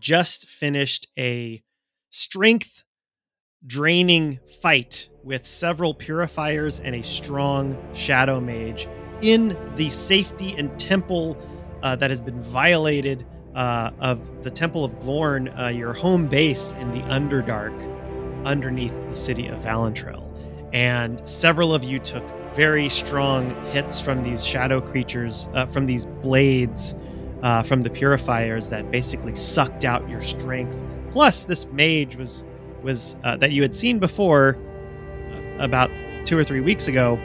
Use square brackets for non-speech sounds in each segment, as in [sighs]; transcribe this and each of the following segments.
just finished a strength draining fight with several purifiers and a strong shadow mage in the safety and temple uh, that has been violated uh, of the Temple of Glorn, uh, your home base in the Underdark underneath the city of Valentrell. And several of you took very strong hits from these shadow creatures, uh, from these blades, uh, from the purifiers that basically sucked out your strength. Plus, this mage was was uh, that you had seen before uh, about two or three weeks ago.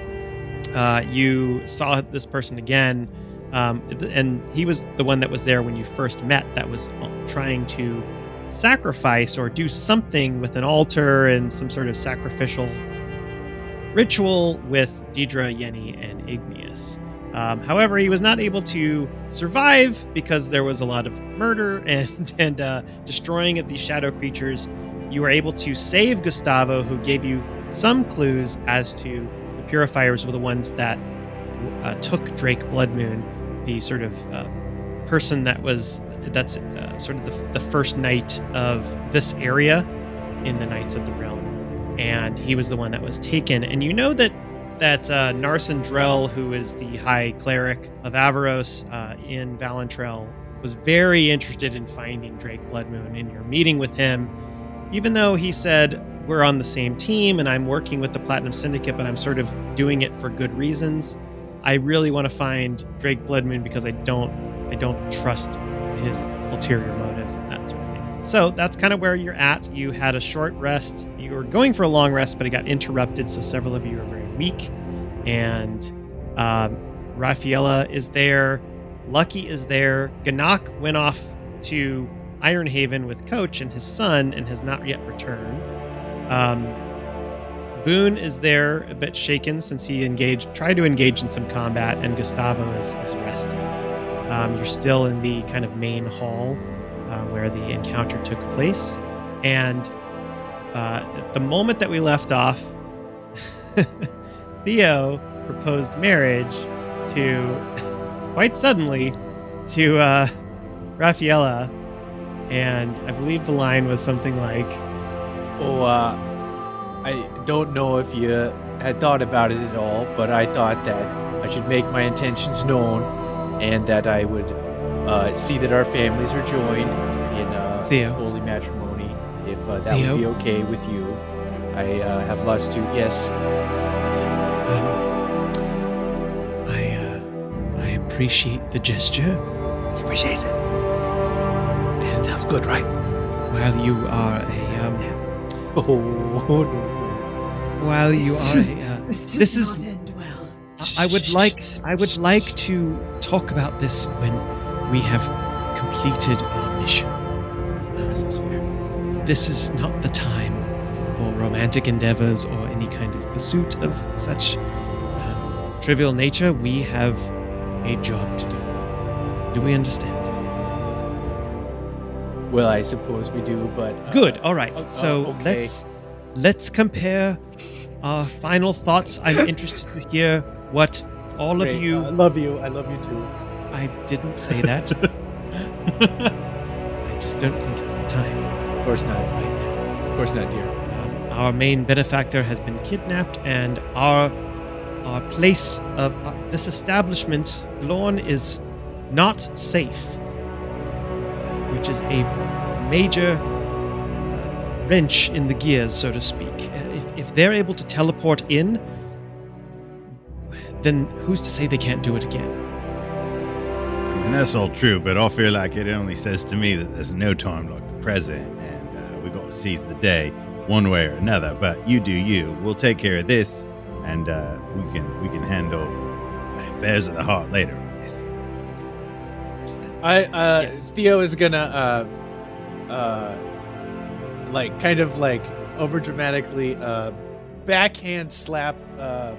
Uh, you saw this person again, um, and he was the one that was there when you first met. That was trying to sacrifice or do something with an altar and some sort of sacrificial ritual with Deidre, Yenny, and Igneous. Um, however, he was not able to survive because there was a lot of murder [laughs] and and uh, destroying of these shadow creatures. You were able to save Gustavo, who gave you some clues as to the purifiers were the ones that uh, took Drake Bloodmoon, the sort of uh, person that was that's uh, sort of the, the first knight of this area in the Knights of the Realm, and he was the one that was taken. And you know that that uh, Drell, who is the High Cleric of Avaros uh, in Valentrell, was very interested in finding Drake Bloodmoon. In your meeting with him, even though he said we're on the same team and I'm working with the Platinum Syndicate, but I'm sort of doing it for good reasons. I really want to find Drake Bloodmoon because I don't I don't trust his ulterior motives and that sort of thing. So that's kind of where you're at. You had a short rest. You were going for a long rest, but it got interrupted. So several of you are very weak. And um, Rafaela is there. Lucky is there. Ganak went off to Ironhaven with Coach and his son and has not yet returned. Um, Boone is there, a bit shaken since he engaged, tried to engage in some combat, and Gustavo is, is resting. Um, you're still in the kind of main hall uh, where the encounter took place. And uh, the moment that we left off, [laughs] Theo proposed marriage to, [laughs] quite suddenly, to uh, Rafaela. And I believe the line was something like, Oh, uh, I don't know if you had thought about it at all, but I thought that I should make my intentions known and that I would uh, see that our families are joined in uh, Theo. holy matrimony, if uh, that Theo? would be okay with you. I uh, have lots to. Yes. Um, I, uh, I appreciate the gesture. You Appreciate it. It sounds good, right? While you are a, um, Oh, no. while you are a, uh, This, this is well. I- I would like I would like to talk about this when we have completed our mission. This is not the time for romantic endeavors or any kind of pursuit of such um, trivial nature. We have a job to do. Do we understand? Well, I suppose we do, but uh, Good. All right. oh, so oh, okay. let's let's compare our final thoughts. I'm [laughs] interested to hear what all great. of you. I love you. I love you too. I didn't say that. [laughs] I just don't think it's the time Of course not. right now. Of course not, dear. Our main benefactor has been kidnapped, and our our place of uh, this establishment, Lorne, is not safe, which is a major uh, wrench in the gears, so to speak. If, if they're able to teleport in, then who's to say they can't do it again? And that's all true, but I feel like it only says to me that there's no time like the present, and uh, we got to seize the day one way or another. But you do you. We'll take care of this, and uh, we can we can handle affairs of the heart later on this. I uh Yes. Theo is gonna uh uh like kind of like over dramatically uh backhand slap um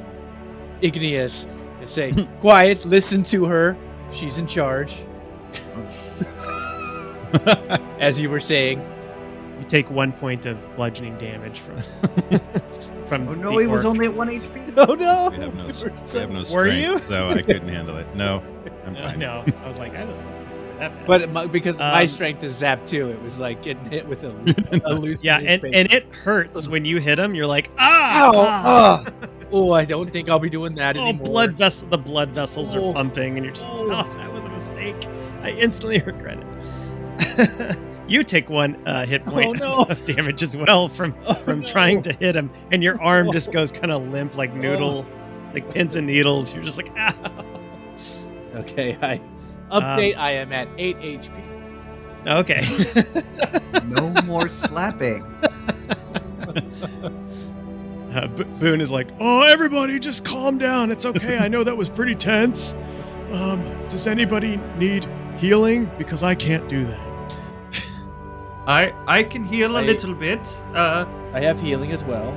Igneous and say, [laughs] Quiet, listen to her. She's in charge. [laughs] As you were saying. You take one point of bludgeoning damage from [laughs] from. Oh no, the he was only at one HP. [laughs] Oh no! We have no, You s- were we [laughs] have no Were strength, you? so I couldn't handle it. No, I'm Uh, fine. no, I was like, I don't know. bad. But my, because my Um, strength is zapped too, it was like getting hit with a, a loose. yeah, and, and it hurts when you hit him. You're like, ah, Ow, ah. oh, I don't think I'll be doing that oh, anymore. blood vessel. The blood vessels Oh. are pumping, and you're just, Oh. oh, that was a mistake. I instantly regret it. You take one uh, hit point Oh, no. [laughs] of damage as well from [laughs] Oh, from no. trying to hit him, and your [laughs] arm just Oh. goes kind of limp, like noodle, like pins and needles. You're just like, ah. Okay, I update. I am at eight HP. Okay. No more slapping. Uh, Bo- Boone is like, "Oh, everybody, just calm down. It's okay. I know that was pretty tense. Um, does anybody need healing? Because I can't do that." I I can heal a I- little bit, uh, I have healing as well.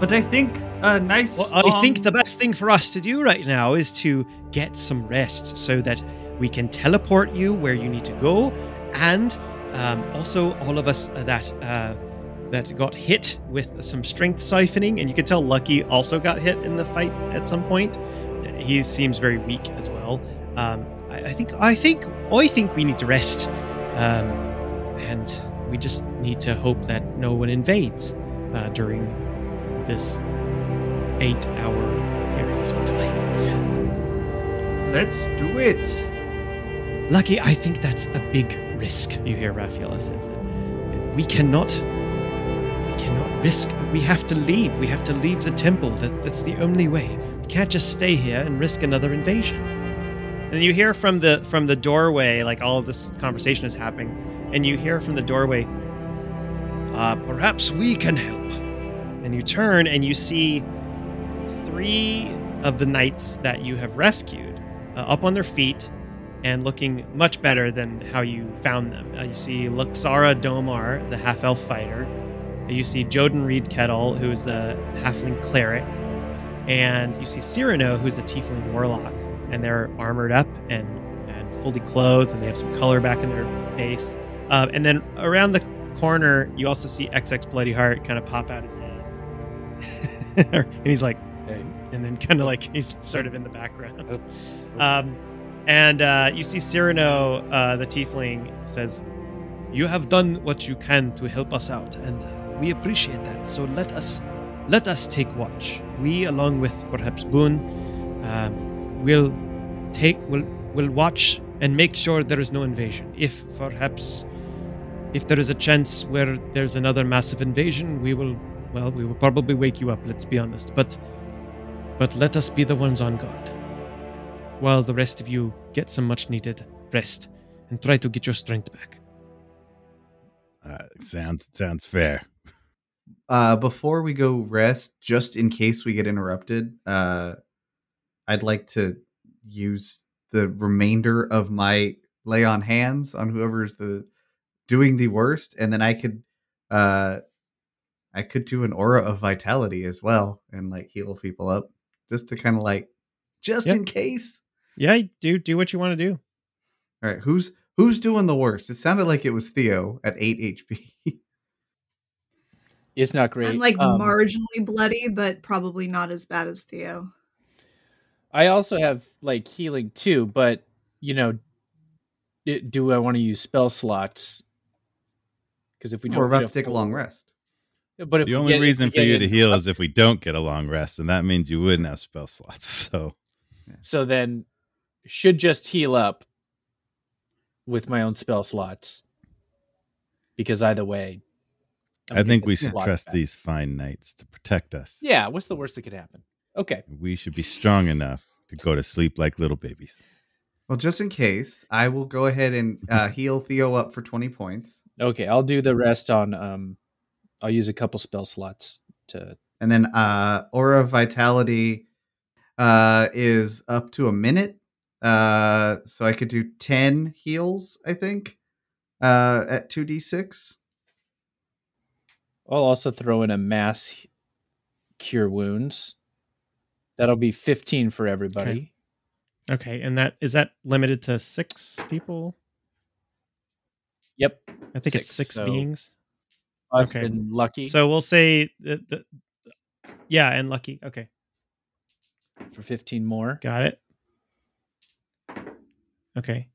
but I think a nice. Well, I think the best thing for us to do right now is to get some rest, so that we can teleport you where you need to go, and um, also all of us that uh, that got hit with some strength siphoning, and you can tell Lucky also got hit in the fight at some point. He seems very weak as well. Um, I, I think I think I think we need to rest, um, and we just need to hope that no one invades uh, during this eight-hour period of time. Let's do it. Lucky, I think that's a big risk. You hear Raphaela says it. We cannot. We cannot risk. We have to leave. We have to leave the temple. That, that's the only way. We can't just stay here and risk another invasion. And you hear from the from the doorway, like all of this conversation is happening, and you hear from the doorway, uh, perhaps we can help. And you turn and you see three of the knights that you have rescued uh, up on their feet and looking much better than how you found them. Uh, you see Luxara Domar, the half elf fighter. You see Joden Reed Kettle, who is the halfling cleric. And you see Cyrano, who's the tiefling warlock. And they're armored up and, and fully clothed, and they have some color back in their face. Uh, and then around the corner, you also see XX Bloody Heart kind of pop out his head. [laughs] and he's like, Hey. and then kind of like he's sort of in the background. Um, and uh, you see Cyrano, uh, the tiefling, says, "You have done what you can to help us out, and we appreciate that. So let us, let us take watch. We, along with perhaps Boone, um, will take, will, will watch and make sure there is no invasion. If perhaps, if there is a chance where there's another massive invasion, we will, well, we will probably wake you up. Let's be honest, but." But let us be the ones on guard while the rest of you get some much needed rest and try to get your strength back. Uh, sounds sounds fair. Uh, before we go rest, just in case we get interrupted, uh, I'd like to use the remainder of my lay on hands on whoever's the doing the worst, and then I could, uh, I could do an aura of vitality as well and like heal people up, just to kind of like, just Yep. in case. Yeah, do do what you want to do. All right, who's who's doing the worst? It sounded like it was Theo at eight HP. [laughs] It's not great. I'm like Um, marginally bloody, but probably not as bad as Theo. I also have like healing too, but you know, do I want to use spell slots? Because if we don't, We're about get to take a long rest. But if the only get- reason for get you to in- heal is if we don't get a long rest, and that means you wouldn't have spell slots. [laughs] So So then, should just heal up with my own spell slots. Because either way, I'm I think we should trust back. these fine knights to protect us. Yeah, what's the worst that could happen? Okay, We should be strong enough to go to sleep like little babies. Well, just in case, I will go ahead and uh, [laughs] heal Theo up for twenty points. okay, I'll do the rest on. Um, I'll use a couple spell slots to. And then uh aura vitality uh is up to a minute. Uh so I could do 10 heals, I think. Uh at 2d6. I'll also throw in a mass cure wounds. That'll be fifteen for everybody. Okay, and that is that limited to six people? Yep, I think it's Six, six so- beings. us Okay. and lucky So we'll say that the, yeah, and lucky. Okay, for fifteen more. got it. Okay,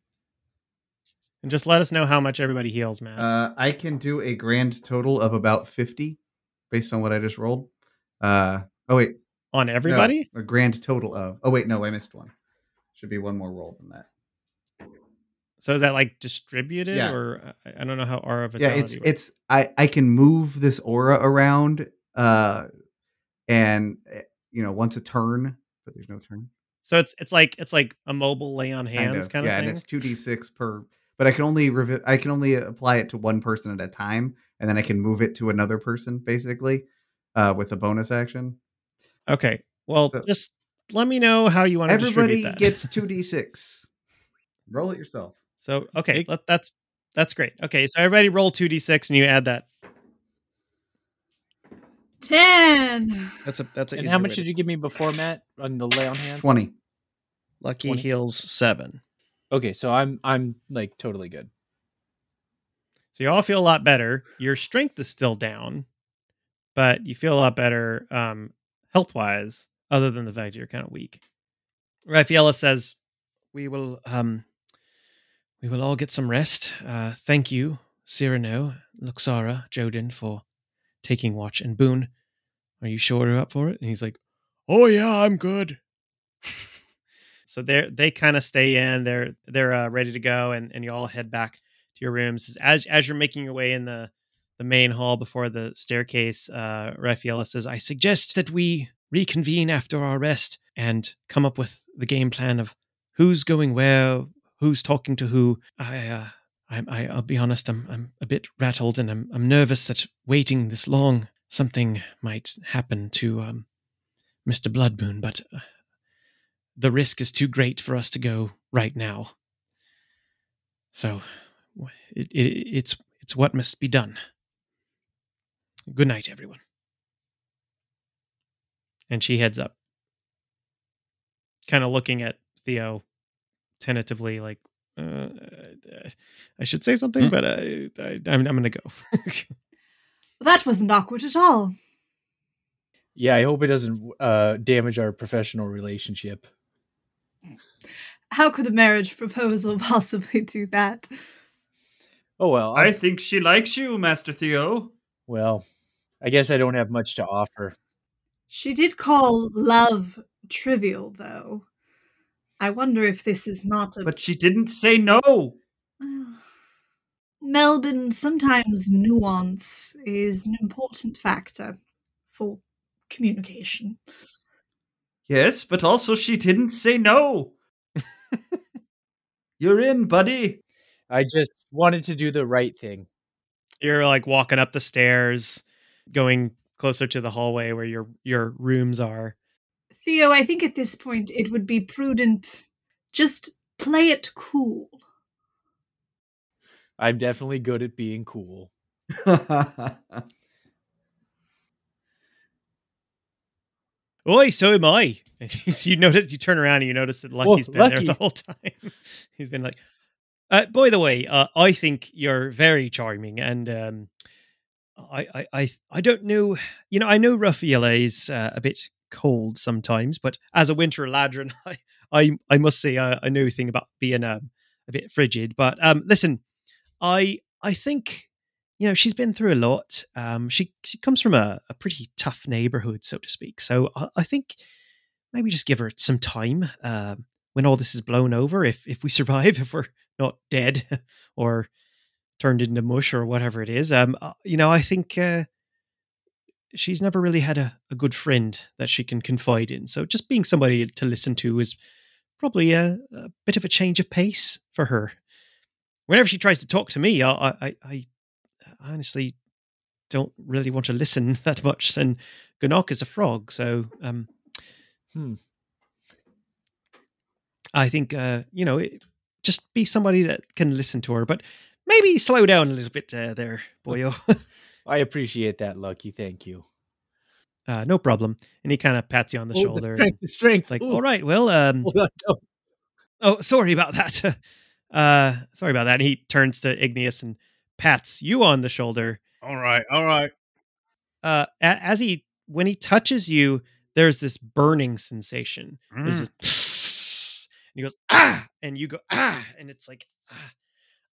And just let us know how much everybody heals, man. Uh, I can do a grand total of about 50 based on what I just rolled. Uh, oh, wait. On no, everybody? a grand total of. Oh, wait. No, I missed one. Should be one more roll than that. So is that like distributed Yeah. or I- I don't know how aura yeah it's works. it's i i can move this aura around uh and eh, you know once a turn but there's no turn so it's it's like it's like a mobile lay on hands kind of, yeah thing. and it's 2d6 per but i can only revi- i can only apply it to one person at a time and then i can move it to another person basically uh with a bonus action Okay. Well, So- just let me know how you want to everybody distribute that. Everybody gets [laughs] 2d6 roll it yourself so okay, Big- let, that's that's great. Okay, so everybody roll two d six and you add that. Ten. That's a that's a. And how much did you give me before, Matt, on the lay on hand? 20 Lucky 20? heals seven. Okay, so I'm I'm like totally good. So you all feel a lot better. Your strength is still down, but you feel a lot better um, health wise, other than the fact you're kind of weak. Raffaella says, "We will, um, we will all get some rest. Uh, thank you, Cyrano, Luxara, Jodin, for taking watch, and Boone. Are you sure you're up for it?" And he's like, "Oh yeah, I'm good." [laughs] so they they kind of stay in. They're they're uh, ready to go, and and you all head back to your rooms as as you're making your way in the the main hall before the staircase uh Raffaella says i suggest that we reconvene after our rest and come up with the game plan of who's going where who's talking to who i uh I, I, I'll be honest. I'm, I'm a bit rattled, and I'm, I'm nervous that waiting this long, something might happen to um, Mr. Bloodmoon. But uh, the risk is too great for us to go right now. So, it, it, it's it's what must be done. Good night, everyone. And she heads up, kind of looking at Theo tentatively, like, uh, I should say something, Hmm. but I, I, I'm, I'm going to go. [laughs] That wasn't awkward at all. Yeah, I hope it doesn't uh, damage our professional relationship. How could a marriage proposal [laughs] possibly do that? Oh well, I I, think she likes you, Master Theo. well, I guess I don't have much to offer. She did call love trivial, though. I wonder if this is not a. But she didn't say no. [sighs] Melbourne, sometimes nuance is an important factor for communication. Yes, but also she didn't say no. [laughs] You're in, buddy. I just wanted to do the right thing. You're like walking up the stairs, going closer to the hallway where your your rooms are. Theo, I think at this point it would be prudent just play it cool. I'm definitely good at being cool. [laughs] Oi, so am I. [laughs] You notice, you turn around and you notice that Lucky's been there the whole time. [laughs] He's been like, uh, by the way, uh, I think you're very charming, and um, I, I, I, don't know. You know, I know Raffaella is uh, a bit cold sometimes, but as a winter eladrin, [laughs] I, I, I must say I, I know a thing about being um, a bit frigid. But um, listen, I, I think you know she's been through a lot. Um, she she comes from a, a pretty tough neighborhood, so to speak. So I, I think maybe just give her some time um, when all this is blown over. If if we [laughs] survive, if we're not dead or turned into mush or whatever it is, um, uh, you know, I think uh, she's never really had a, a good friend that she can confide in. So just being somebody to listen to is probably a, a bit of a change of pace for her. Whenever she tries to talk to me, I, I, I honestly don't really want to listen [laughs] that much. And Gunok is a frog, so um, Hmm. I think uh, you know, it, just be somebody that can listen to her, but maybe slow down a little bit uh, there, boyo. [laughs] I appreciate that, Lucky. Thank you. uh, no problem. And he kind of pats you on the Oh, shoulder, strength, the strength. like, Ooh. all right, well, um, [laughs] on, no. oh, sorry about that. [laughs] uh, sorry about that. And he turns to Igneous and pats you on the shoulder. All right, all right. Uh, as he when he touches you, there's this burning sensation. There's Mm. this, and he goes ah, and you go ah, and it's like ah.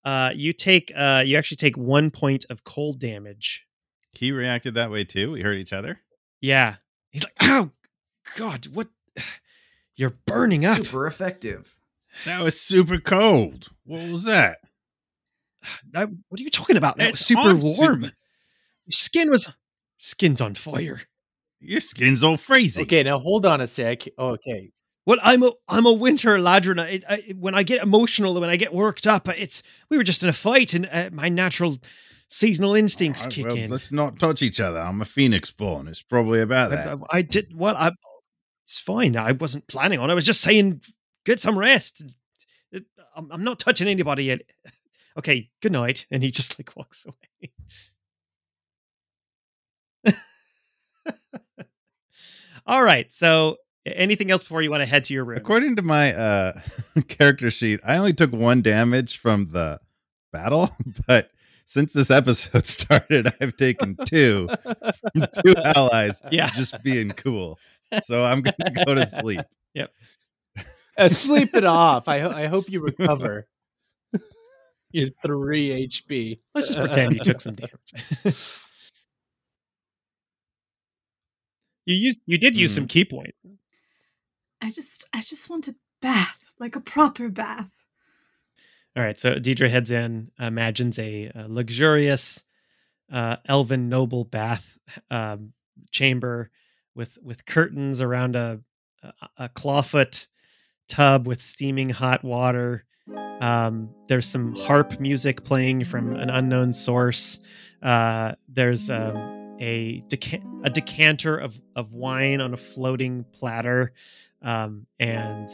Uh, you take uh, you actually take one point of cold damage. He reacted that way too. We hurt each other. Yeah, he's like, "Ow, God, what? [sighs] You're burning up." Super effective. That was super cold. What was that? [sighs] I- what are you talking about? That was super on- warm. Your skin was skin's on fire. Your skin's all freezing. Okay, now hold on a sec. Oh, okay. Well, I'm a I'm a winter ladrona. It, I, when I get emotional, when I get worked up, it's we were just in a fight, and uh, my natural seasonal instincts right, kick well, in. Let's not touch each other. I'm a phoenix born. It's probably about that. I- I did well. I, it's fine. I wasn't planning on. it. I was just saying, get some rest. I'm, I'm not touching anybody yet. [laughs] Okay, good night. And he just like walks away. [laughs] All right. So, anything else before you want to head to your room? According to my uh, [laughs] character sheet, I only took one damage from the battle, [laughs] but since this episode [laughs] started, I've taken two from two allies Yeah. just being cool. So I'm gonna go to sleep. Uh, sleep it off. I, ho- I hope you recover. You're three HP. let's just pretend you took some damage. you used you did use some ki points. I just I just want a bath, like a proper bath. All right, so Deidre heads in, imagines a, a luxurious uh, elven noble bath um, chamber with with curtains around a a, a clawfoot tub with steaming hot water. Um, there's some harp music playing from an unknown source. Uh, there's um, a deca- a decanter of of wine on a floating platter, um, and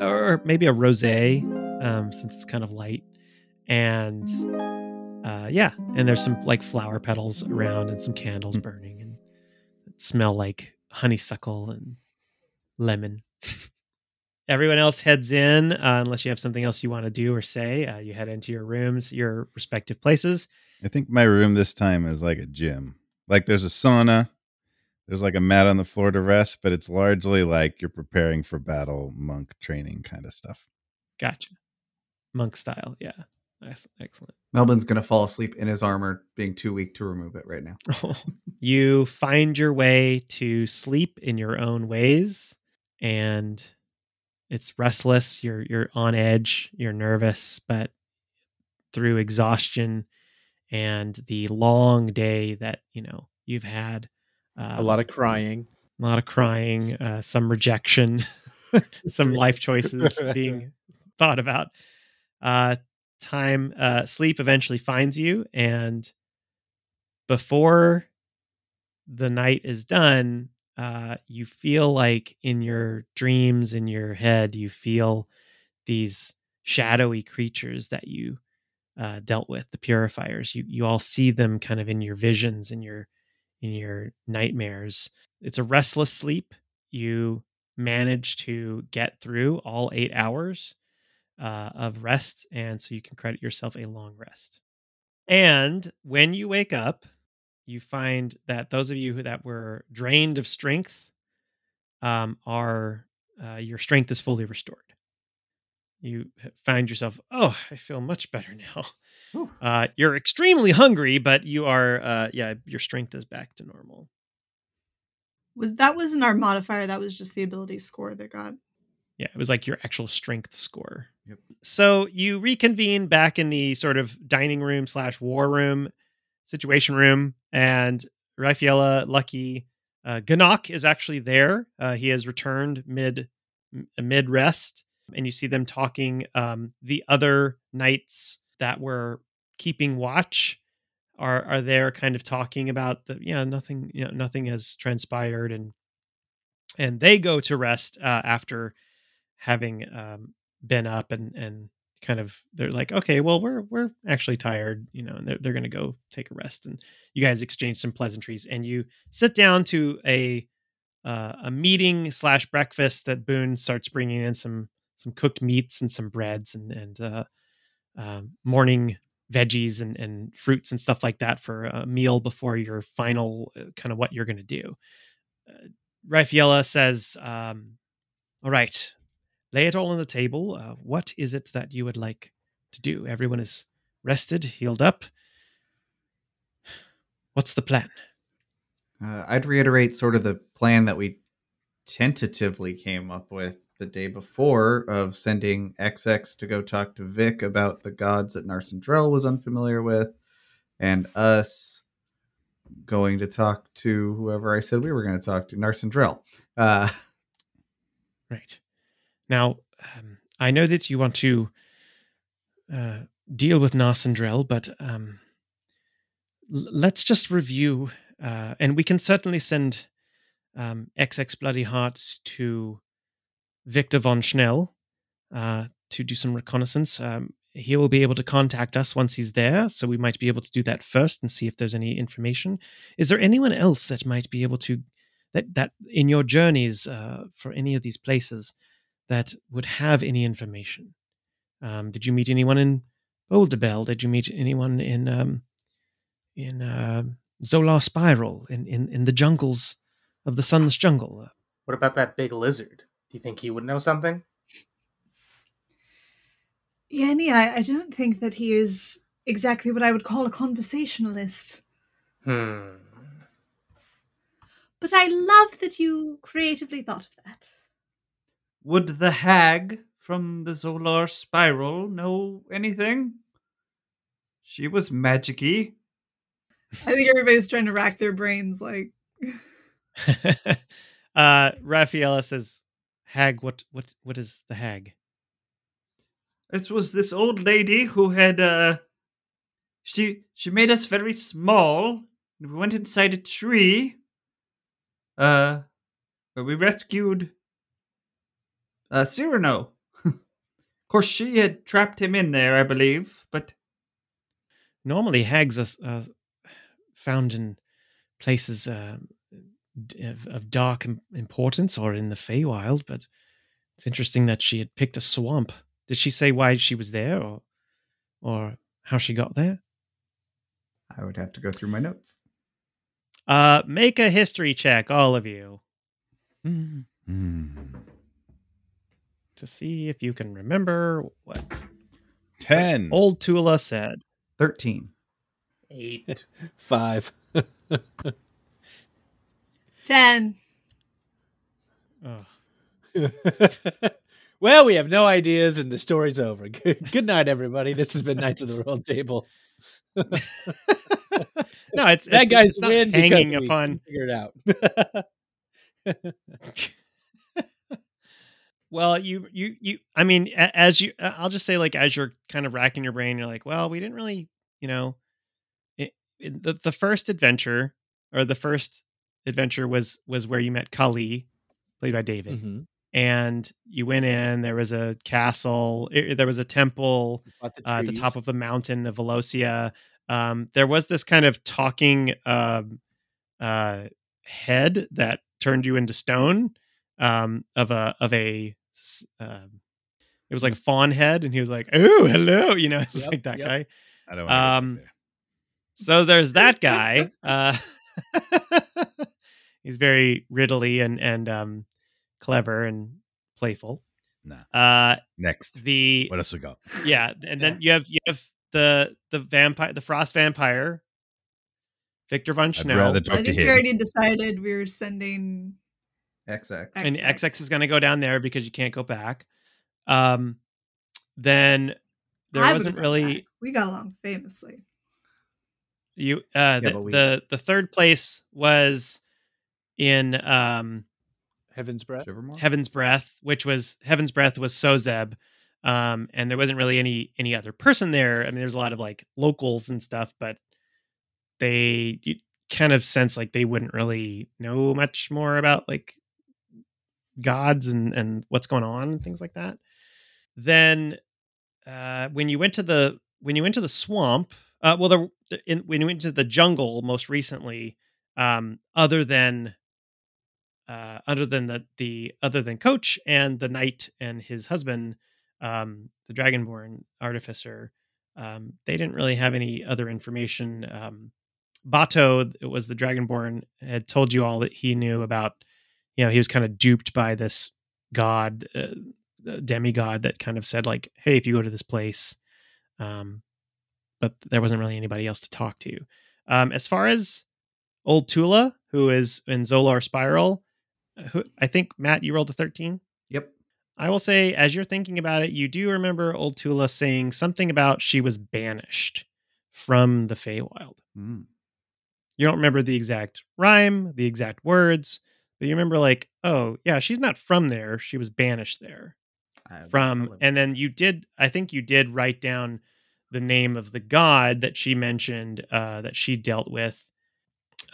or maybe a rosé um, since it's kind of light. And uh, yeah, and there's some like flower petals around and some candles Hmm. burning and smell like honeysuckle and lemon. [laughs] Everyone else heads in uh, unless you have something else you want to do or say. Uh, you head into your rooms, your respective places. I think my room this time is like a gym. Like there's a sauna, there's like a mat on the floor to rest, but it's largely like you're preparing for battle, monk training kind of stuff. Gotcha. Monk style. Yeah. Nice. Excellent. Melvin's gonna fall asleep in his armor, being too weak to remove it right now. [laughs] you find your way to sleep in your own ways and it's restless you're you're on edge you're nervous but through exhaustion and the long day that you know you've had um, A lot of crying. a lot of crying uh, some rejection [laughs] some [laughs] life choices [laughs] being thought about uh time uh sleep eventually finds you and before the night is done uh you feel like in your dreams in your head you feel these shadowy creatures that you uh, dealt with the purifiers. You you all see them kind of in your visions in your in your nightmares. It's a restless sleep. You manage to get through all eight hours uh, of rest and so you can credit yourself a long rest. And when you wake up you find that those of you who that were drained of strength um, are uh, your strength is fully restored you find yourself oh i feel much better now [laughs] uh, you're extremely hungry but you are uh, yeah your strength is back to normal Was that wasn't our modifier? That was just the ability score that got. Yeah, it was like your actual strength score. Yep. So you reconvene back in the sort of dining room slash war room, situation room, and Rafaela, Lucky, uh, Ganok is actually there. Uh, he has returned mid mid rest, and you see them talking. Um, the other knights that were keeping watch are are there, kind of talking about the yeah nothing you know nothing has transpired, and and they go to rest uh, after having um, been up and and kind of they're like okay well we're we're actually tired you know and they're, they're gonna go take a rest and you guys exchange some pleasantries and you sit down to a uh, a meeting slash breakfast that boone starts bringing in some some cooked meats and some breads and and uh, um, morning veggies and and fruits and stuff like that for a meal before your final uh, kind of what you're gonna do uh, Raphaela says um, all right lay it all on the table. Uh, what is it that you would like to do. Everyone is rested, healed up. What's the plan? Uh, I'd reiterate sort of the plan that we tentatively came up with the day before of sending XX to go talk to Vic about the gods that Narsendrell was unfamiliar with, and us going to talk to whoever I said we were going to talk to, Narsendrell. Uh, Right. Now, um, I know that you want to uh, deal with Narsendrell, but um, l- let's just review, uh, and we can certainly send um, XX Bloody Hearts to Victor von Schnell uh, to do some reconnaissance. Um, he will be able to contact us once he's there, so we might be able to do that first and see if there's any information. Is there anyone else that might be able to that that in your journeys uh, for any of these places that would have any information? Um, did you meet anyone in Boulderbell? Did you meet anyone in um, in uh, Zolar Spiral in, in in the jungles of the Sunless Jungle? What about that big lizard? Do you think he would know something? Yenny, I, I don't think that he is exactly what I would call a conversationalist. Hmm. But I love that you creatively thought of that. Would the hag from the Zolar Spiral know anything? She was magicy. I think everybody's trying to rack their brains like [laughs] uh, Raffaella says, "Hag, what what what is the hag?" It was this old lady who had uh she she made us very small. and We went inside a tree. Uh where we rescued uh Cyrano. [laughs] of course she had trapped him in there, I believe, but Normally, hags are uh, found in places uh, d- of, of dark importance or in the Feywild, but it's interesting that she had picked a swamp. Did she say why she was there, or or how she got there? I would have to go through my notes. Uh, make a history check, all of you, Hmm. to see if you can remember what Ten. old Tula said. 13. Eight. [laughs] Five. [laughs] ten. Ugh. [laughs] well, we have no ideas, and the story's over. [laughs] Good, good night, everybody. This has been Knights of the Round Table. [laughs] no, it's That it's- guy's it's win hanging upon. figured it out. well, you you you. I mean, as you, uh, I'll just say, like, as you're kind of racking your brain, you're like, well, we didn't really, you know, it, it, the the first adventure or the first adventure was was where you met Kali, played by David, Mhm. and you went in. There was a castle. it- there was a temple. The uh, at the top of the mountain of Velocia. Um, there was this kind of talking um, uh, head that turned you into stone um, of a of a. Um, it was like a fawn head, and he was like, "Oh, hello," you know, it's [laughs] Yep, like that yep. guy. I don't Um, So there's that [laughs] guy. Uh, [laughs] he's very riddly and and um, clever and playful. Nah. Uh, Next. the What else we got? yeah, and then [laughs] you have you have the the vampire, the frost vampire, Victor von I'd Schnell, rather I talk to think we already decided we were sending XX. and XX. XX is going to go down there because you can't go back. Um, then there I wasn't really back. We got along famously. you. Uh, the, we- the the third place was in um Heaven's Breath. Shivermore? Heaven's Breath, which was Heaven's Breath was Sozeb. Um, and there wasn't really any any other person there. I mean, there's a lot of like locals and stuff, but they you kind of sense like they wouldn't really know much more about like gods and and what's going on and things like that. Then uh when you went to the when you went to the swamp, uh well the, the in, when you went to the jungle most recently, um other than uh, other than the the other than coach and the knight and his husband um the dragonborn artificer um they didn't really have any other information um bato it was the dragonborn had told you all that he knew about you know he was kind of duped by this god uh, demigod that kind of said like hey if you go to this place Um, but there wasn't really anybody else to talk to. Um, as far as old Tula, who is in Zolar Spiral, who I think Matt, you rolled a thirteen. Yep. I will say, as you're thinking about it, you do remember old Tula saying something about she was banished from the Feywild. Mm. You don't remember the exact rhyme, the exact words, but you remember like, oh yeah, she's not from there. She was banished there I from, and then you did. I think you did write down the name of the god that she mentioned uh, that she dealt with,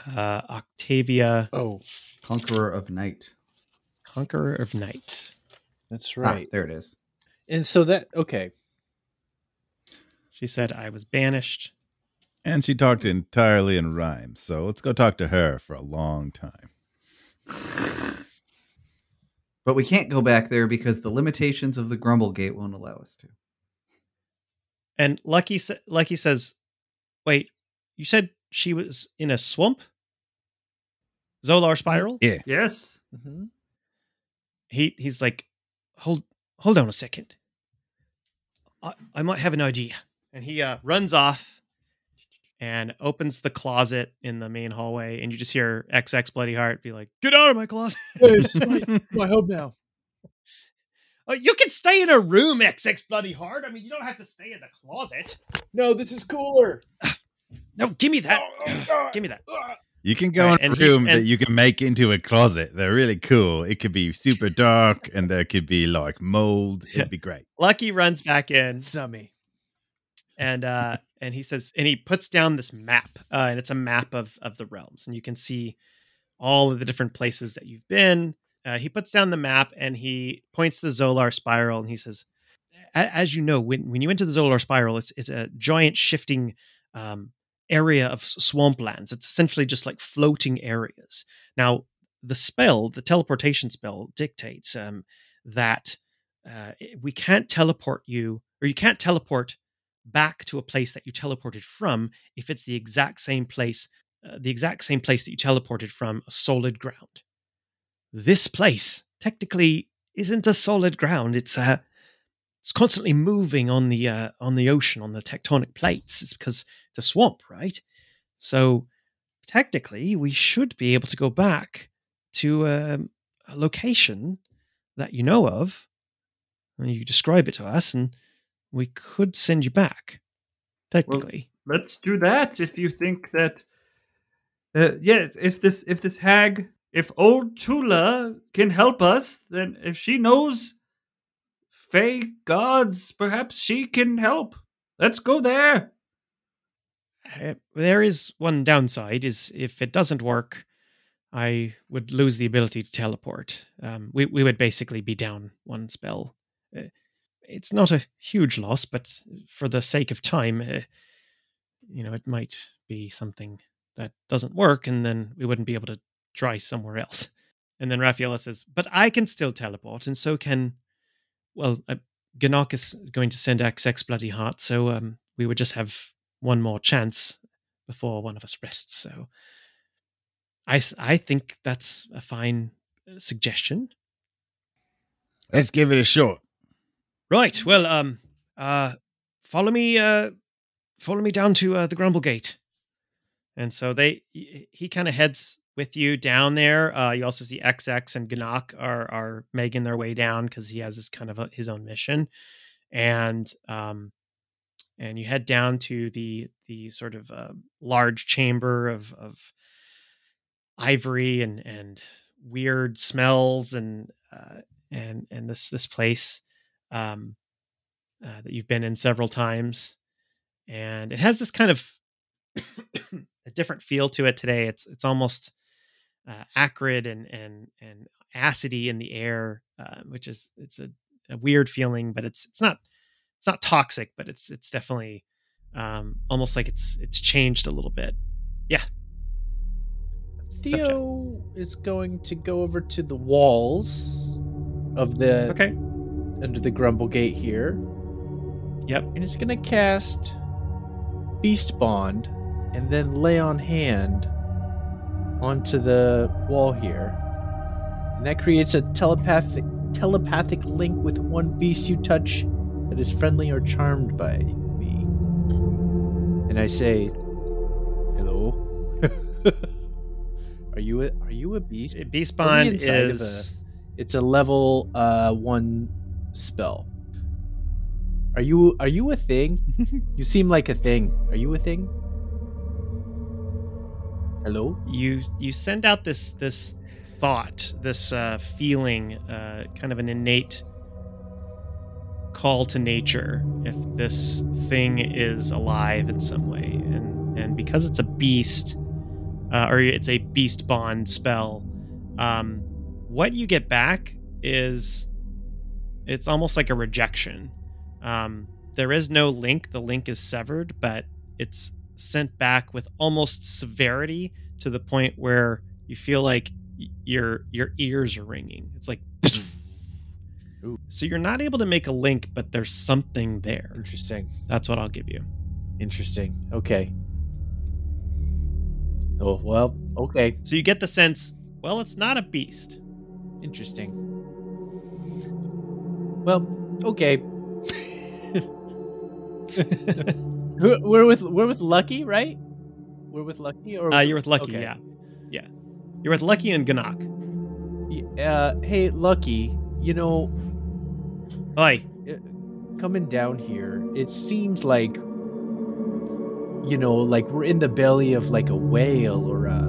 uh, Octavia, Oh, Conqueror of Night. Conqueror of Night. that's Ah, right. there it is. and so that okay. She said, "I was banished." And she talked entirely in rhyme. So let's go talk to her for a long time. But we can't go back there because the limitations of the Grumble Gate won't allow us to. And Lucky, Lucky says, "Wait, you said she was in a swamp? Zolar Spiral?" Yeah. Yes. hmm He he's like, "Hold hold on a second. I, I might have an idea." And he uh, runs off and opens the closet in the main hallway, and you just hear XX Bloody Heart be like, "Get out of my closet! Hey, this is my, my home now. oh, you can stay in a room, XX Bloody Heart. I mean, you don't have to stay in the closet. No, this is cooler. [laughs] No, give me that. [sighs] give me that." You can go Right, in a and he- room that you can make into a closet. They're really cool. It could be super [laughs] dark and there could be like mold. It'd be great. Lucky runs back in. It's not me. and uh and he says and he puts down this map uh and it's a map of of the realms and you can see all of the different places that you've been uh, he puts down the map and he points the zolar spiral and he says as you know when when you enter the zolar spiral it's it's a giant shifting um area of swamplands. It's essentially just like floating areas. Now the spell the teleportation spell dictates um that uh, we can't teleport you or you can't teleport back to a place that you teleported from if it's the exact same place uh, the exact same place that you teleported from a solid ground. This place technically isn't a solid ground. It's uh it's constantly moving on the uh, on the ocean on the tectonic plates it's because it's a swamp right so technically we should be able to go back to um, a location that you know of and you describe it to us and we could send you back technically Let's do that if you think that. Uh, yes, if this if this hag, if old Tula can help us, then if she knows Fey gods, perhaps she can help. Let's go there. Uh, there is one downside is if it doesn't work i would lose the ability to teleport um, we, we would basically be down one spell uh, it's not a huge loss but for the sake of time uh, you know it might be something that doesn't work and then we wouldn't be able to try somewhere else and then Raffaella says but i can still teleport and so can well uh, Ganok is going to send xx bloody heart so um, we would just have one more chance before one of us rests. So I, I think that's a fine uh, suggestion. Let's give it a shot. Right. Well, um, uh, follow me, uh, follow me down to uh, the Grumble Gate. And so they, he, he kind of heads with you down there. Uh, you also see XX and Ganok are are making their way down because he has this kind of a, his own mission, and um, and you head down to the the sort of uh, large chamber of of ivory and and weird smells and uh, and and this this place um, uh, that you've been in several times, and it has this kind of [coughs] a different feel to it today. It's it's almost uh, acrid and and and acidity in the air, uh, which is it's a, a weird feeling, but it's it's not it's not toxic, but it's it's definitely um, almost like it's it's changed a little bit. Yeah. Theo is going to go over to the walls of the Okay. under the Grumble Gate here. Yep. And it's gonna cast Beast Bond and then lay on hand onto the wall here. And that creates a telepathic telepathic link with one beast you touch that is friendly or charmed by me. and I say, "Hello." [laughs] are you a Are you a beast? Beast Bond is. It's a level uh one spell. Are you Are you a thing? [laughs] you seem like a thing. Are you a thing? Hello. you you send out this this thought this uh, feeling uh, kind of an innate call to nature if this thing is alive in some way. And and because it's a beast uh, or it's a beast bond spell um, what you get back is it's almost like a rejection. Um, there is no link. The link is severed but it's sent back with almost severity to the point where you feel like your your ears are ringing. It's like [sniffs] Ooh. so you're not able to make a link, but there's something there. Interesting. That's what I'll give you. Interesting. Okay. Oh well. Okay. So you get the sense, well, it's not a beast. Interesting. Well. Okay. [laughs] [laughs] Who- we're with we're with Lucky, right? We're with Lucky, or Uh, you're with Lucky, Okay. yeah, yeah. You're with Lucky and Ganak. Uh, hey, Lucky. You know, Oi, coming down here, it seems like you know, like we're in the belly of like a whale or a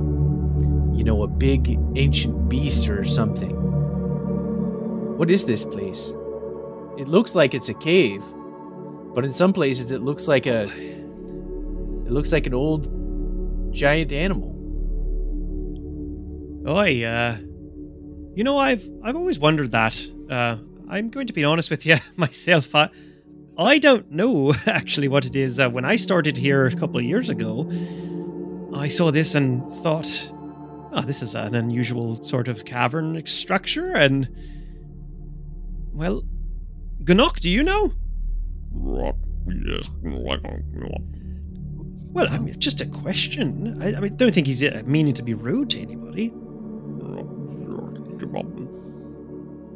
you know, a big ancient beast or something. What is this place? It looks like it's a cave, but in some places it looks like a it looks like an old giant animal. oi. Uh, you know, I've I've always wondered that. Uh, I'm going to be honest with you [laughs] myself. I, I don't know [laughs] actually what it is. Uh, when I started here a couple of years ago, I saw this and thought, oh, this is an unusual sort of cavern structure. And, well, Ganak, do you know? Well, I mean, just a question. I, I mean, don't think he's uh, meaning to be rude to anybody.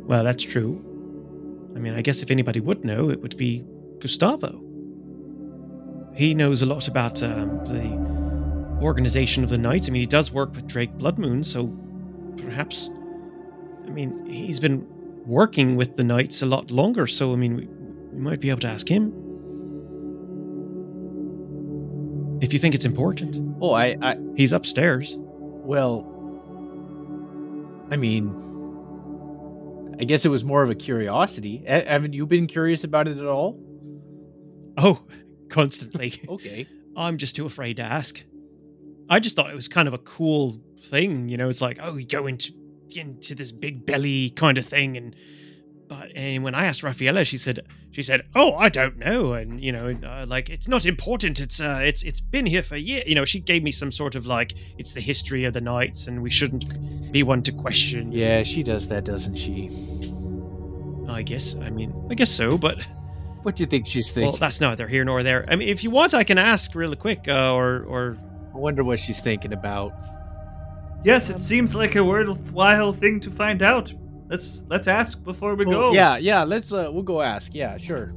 Well, that's true. I mean, I guess if anybody would know, it would be Gustavo. He knows a lot about um, the organization of the Knights. I mean, he does work with Drake Bloodmoon, so perhaps. I mean, he's been working with the Knights a lot longer, so I mean, we might be able to ask him. If you think it's important, Oh, I, I he's upstairs. well, I mean, I guess it was more of a curiosity. A- haven't you been curious about it at all? Oh, [laughs] constantly. [laughs] Okay. I'm just too afraid to ask. I just thought it was kind of a cool thing, you know. It's like, oh, you go into into this big belly kind of thing, and but and when I asked Raffaella, she said she said, oh, I don't know, and you know, uh, like it's not important. It's uh, it's it's been here for years. You know, she gave me some sort of like it's the history of the knights, and we shouldn't be one to question. Yeah, she does that, doesn't she? I guess. I mean, I guess so, but What do you think she's thinking? well, thinking? that's neither here nor there. I mean, if you want, I can ask really quick, uh, or or I wonder what she's thinking about. Yes, it seems like a worthwhile thing to find out. Let's let's ask before we go. Yeah, yeah. Let's. Uh, we'll go ask. Yeah, sure.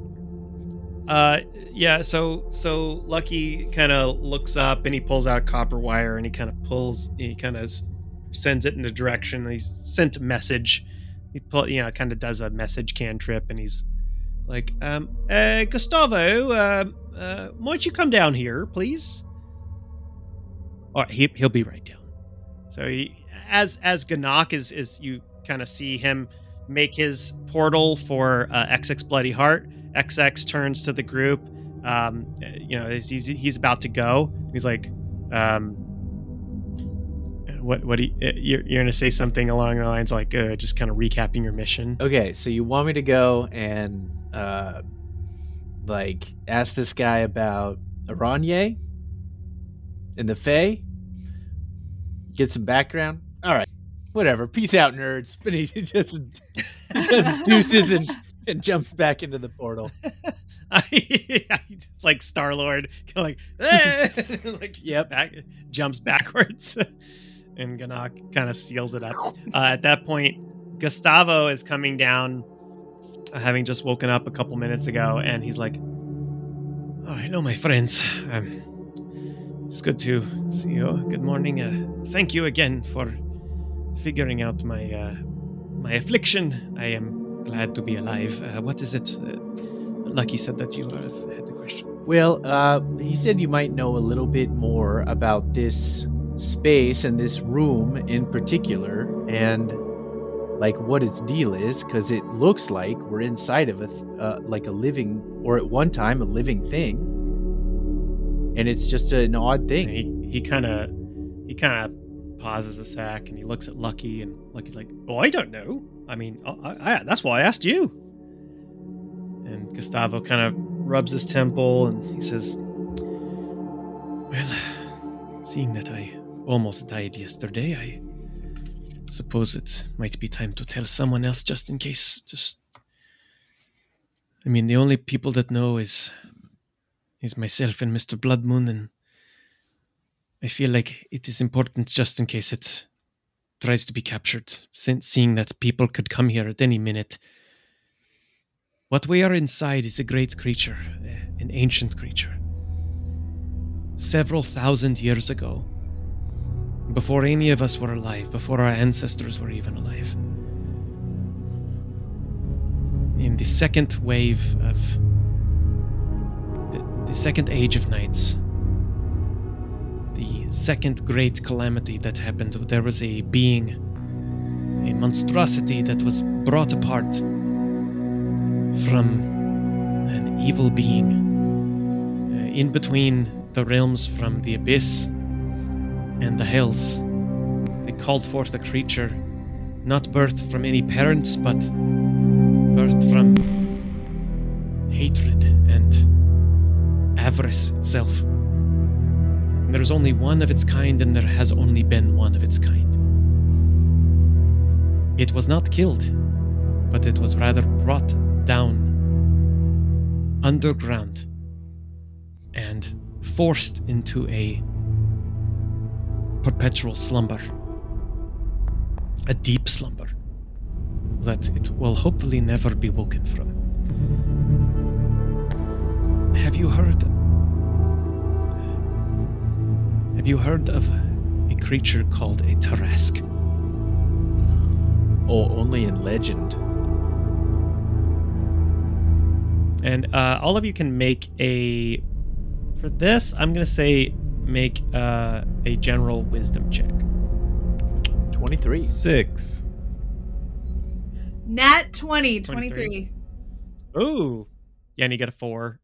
Uh, yeah. So so Lucky kind of looks up and he pulls out a copper wire and he kind of pulls. He kind of sends it in a direction. He's sent a message. He pull, you know, kind of does a message cantrip and he's like, um, uh, Gustavo, uh, uh, might you come down here, please? All right, he he'll be right down. So he, as as Ganak is is you kind of see him make his portal for uh, XX Bloody Heart. XX turns to the group. Um, you know, he's, he's he's about to go. He's like, um, what what do you, uh, you're you're gonna say something along the lines like uh, just kind of recapping your mission. Okay, so you want me to go and uh, like ask this guy about Aranye and the Fae? Get some background. Whatever. Peace out, nerds. [laughs] But he just just deuces and, and jumps back into the portal. [laughs] I, like Star Lord, kind [laughs] of like, "Eh," like Yep. back, jumps backwards, and Ganak kind of seals it up. Uh, at that point, Gustavo is coming down, having just woken up a couple minutes ago, and he's like, "Oh, hello, my friends. Um, It's good to see you. Good morning. Uh, thank you again for figuring out my uh, my affliction. I am glad to be alive. Uh, what is it? Uh, Lucky said that you had the question. Well, uh, he said you might know a little bit more about this space and this room in particular, and like what its deal is, because it looks like we're inside of a th- uh, like a living, or at one time a living thing, and it's just an odd thing. he he kind of he kind of pauses a sec and he looks at Lucky and Lucky's like, "Oh, I don't know. I mean, oh, I, I, that's why I asked you." And Gustavo kind of rubs his temple and he says, "Well, seeing that I almost died yesterday, I suppose it might be time to tell someone else just in case. Just, I mean, the only people that know is is myself and Mister Bloodmoon, and I feel like it is important just in case it tries to be captured, since seeing that people could come here at any minute. What we are inside is a great creature, eh, an ancient creature. Several thousand years ago, before any of us were alive, before our ancestors were even alive. In the second wave of the, the second age of nights, the second great calamity that happened, there was a being, a monstrosity that was brought apart from an evil being uh, in between the realms from the abyss and the hells. They called forth a creature not birthed from any parents, but birthed from hatred and avarice itself. There is only one of its kind, and there has only been one of its kind. It was not killed, but it was rather brought down underground and forced into a perpetual slumber. A deep slumber that it will hopefully never be woken from. Have you heard? Have you heard of a creature called a Tarrasque? Oh, only in legend. And uh, all of you can make a. For this, I'm going to say make uh, a general wisdom check. 23. Six. Nat 20, 23. 23. Ooh. Yeah, and you get a four.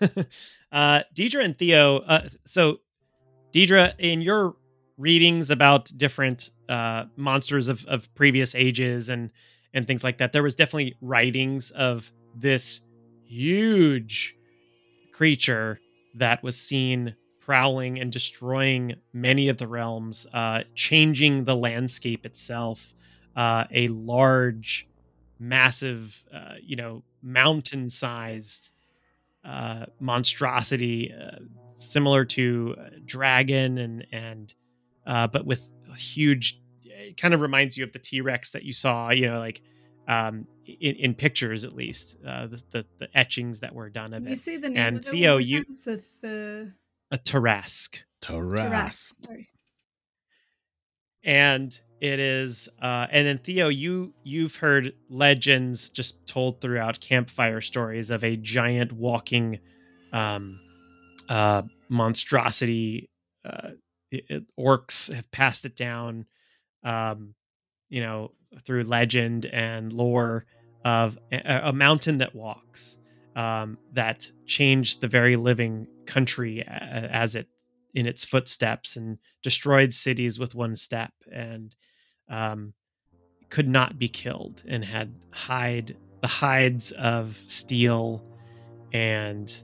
[laughs] uh, Deidre and Theo. Uh, so, Deidre, in your readings about different uh, monsters of, of previous ages and and things like that, there was definitely writings of this huge creature that was seen prowling and destroying many of the realms, uh, changing the landscape itself. Uh, a large, massive, uh, you know, mountain-sized uh, monstrosity, uh, similar to dragon, and and uh, but with a huge. It kind of reminds you of the T Rex that you saw, you know, like um, in, in pictures at least, uh, the, the the etchings that were done of Can you it. say the name And of Theo, you- time? So the A Tarrasque. Taras. Tarrasque. Sorry. And it is uh and then theo you you've heard legends just told throughout campfire stories of a giant walking um uh monstrosity uh it, it- orcs have passed it down um you know through legend and lore of a, a mountain that walks um that changed the very living country as it in its footsteps and destroyed cities with one step and um, could not be killed and had hide the hides of steel and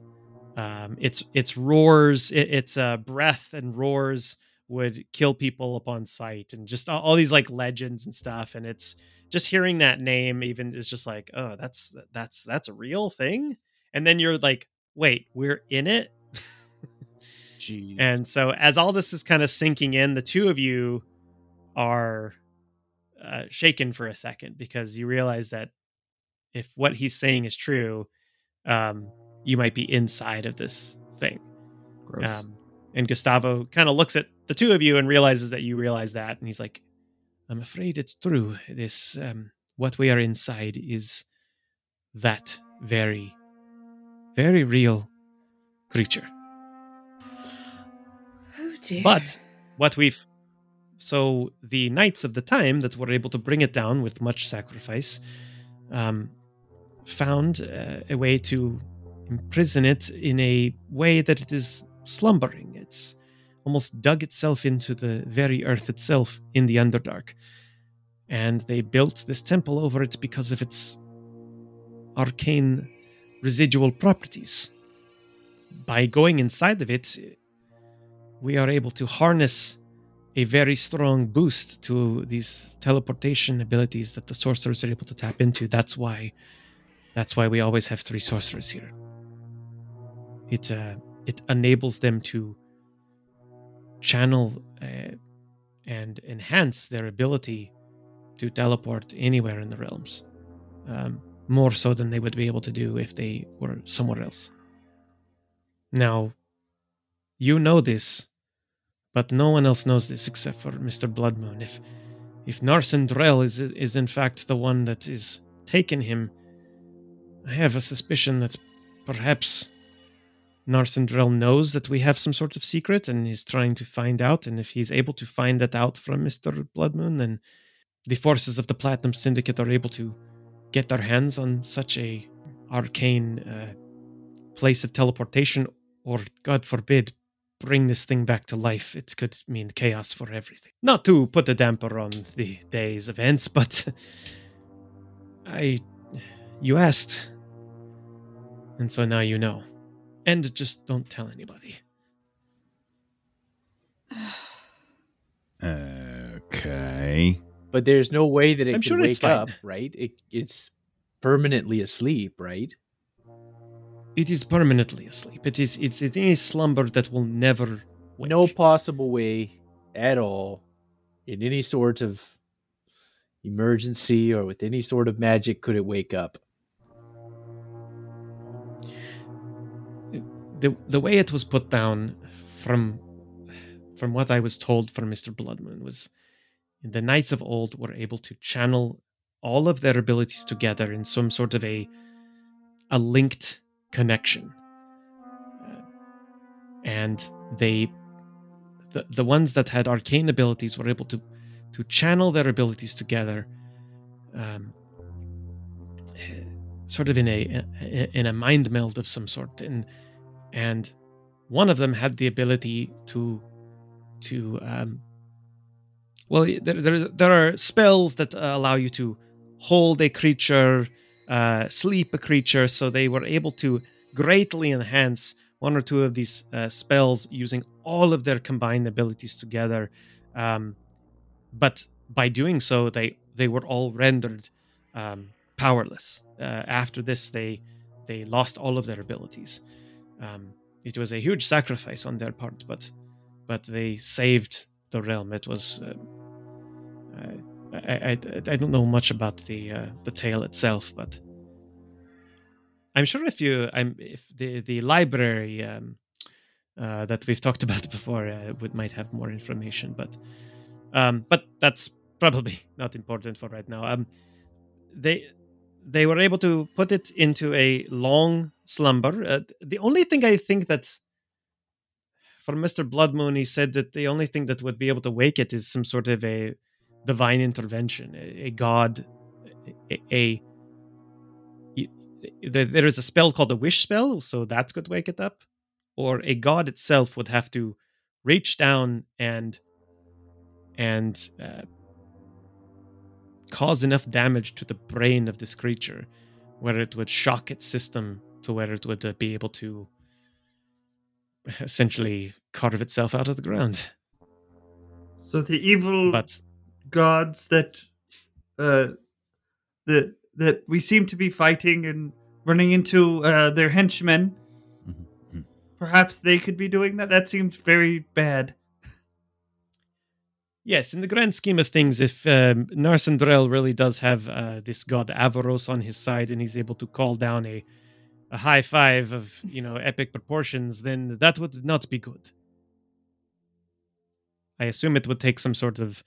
um, its its roars it, its uh, breath and roars would kill people upon sight and just all, all these like legends and stuff and it's just hearing that name even is just like oh that's that's that's a real thing? And then you're like wait we're in it Jeez. and so, as all this is kind of sinking in, the two of you are uh, shaken for a second because you realize that if what he's saying is true, um, you might be inside of this thing. Gross. Um, and Gustavo kind of looks at the two of you and realizes that you realize that, and he's like, "I'm afraid it's true. This um, what we are inside is that very, very real creature." Dear. But what we've so the knights of the time that were able to bring it down with much sacrifice um, found uh, a way to imprison it in a way that it is slumbering. It's almost dug itself into the very earth itself in the Underdark. And they built this temple over it because of its arcane residual properties. By going inside of it, we are able to harness a very strong boost to these teleportation abilities that the sorcerers are able to tap into. That's why that's why we always have three sorcerers here. It uh, it enables them to channel uh, and enhance their ability to teleport anywhere in the realms, um, more so than they would be able to do if they were somewhere else. Now, you know this, but no one else knows this except for Mr. Bloodmoon. If if Narsendrel is is in fact the one that is taking him, I have a suspicion that perhaps Narsendrel knows that we have some sort of secret and is trying to find out. And if he's able to find that out from Mr. Bloodmoon, then the forces of the Platinum Syndicate are able to get their hands on such a arcane uh, place of teleportation, or God forbid, bring this thing back to life. It could mean chaos for everything. Not to put a damper on the day's events, [laughs] but I, you asked, and so now you know. And just don't tell anybody. [sighs] Okay. But there's no way that it I'm can sure wake it's fine. up, right? It, it's permanently asleep, right? It is permanently asleep. It is it's in a slumber that will never wake. No possible way at all in any sort of emergency or with any sort of magic could it wake up. the the way it was put down from from what I was told from Mr. Bloodmoon was the knights of old were able to channel all of their abilities together in some sort of a a linked connection. Uh, and they the, the ones that had arcane abilities were able to to channel their abilities together um, sort of in a in a mind meld of some sort and and one of them had the ability to to um, well there, there, there are spells that allow you to hold a creature uh, sleep a creature so they were able to greatly enhance one or two of these uh, spells using all of their combined abilities together um, but by doing so they they were all rendered um, powerless uh, after this they they lost all of their abilities um, it was a huge sacrifice on their part, but but they saved the realm. It was. Uh, I, I, I, don't know much about the uh, the tale itself, but I'm sure if you I'm if the the library um, uh, that we've talked [laughs] about before uh, would might have more information, but um, but that's probably [laughs] not important for right now. Um, they they were able to put it into a long slumber. Uh, the only thing I think that for Mr. Bloodmoon, he said that the only thing that would be able to wake it is some sort of a divine intervention, a, a god, a, a, a there is a spell called a wish spell, so that could wake it up, or a god itself would have to reach down and and uh, cause enough damage to the brain of this creature where it would shock its system to where it would uh, be able to essentially carve itself out of the ground. So the evil But gods that uh that that we seem to be fighting and running into uh their henchmen Mhm. perhaps they could be doing that that seems very bad yes, in the grand scheme of things, if um, Narsendrel really does have uh, this god Avaros on his side and he's able to call down a a high five of you know epic proportions, then that would not be good. I assume it would take some sort of,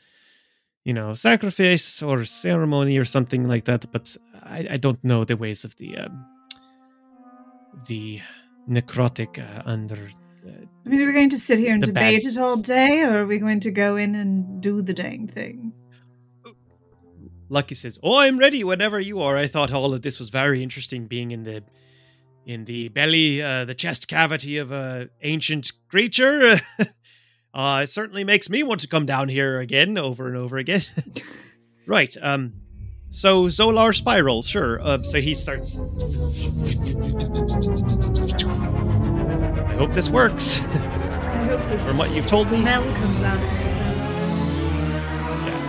you know, sacrifice or ceremony or something like that. But I, I don't know the ways of the um, the necrotic uh, under. Uh, I mean, are we going to sit here and debate bad- it all day, or are we going to go in and do the dang thing? Lucky says, "Oh, I'm ready whenever you are." I thought all of this was very interesting, being in the in the belly, uh, the chest cavity of a ancient creature. [laughs] uh, it certainly makes me want to come down here again, over and over again. [laughs] right. Um. So Zolar spiral, sure. Uh, so he starts. I hope this works. [laughs] I hope this From what you've told me. smell comes out of.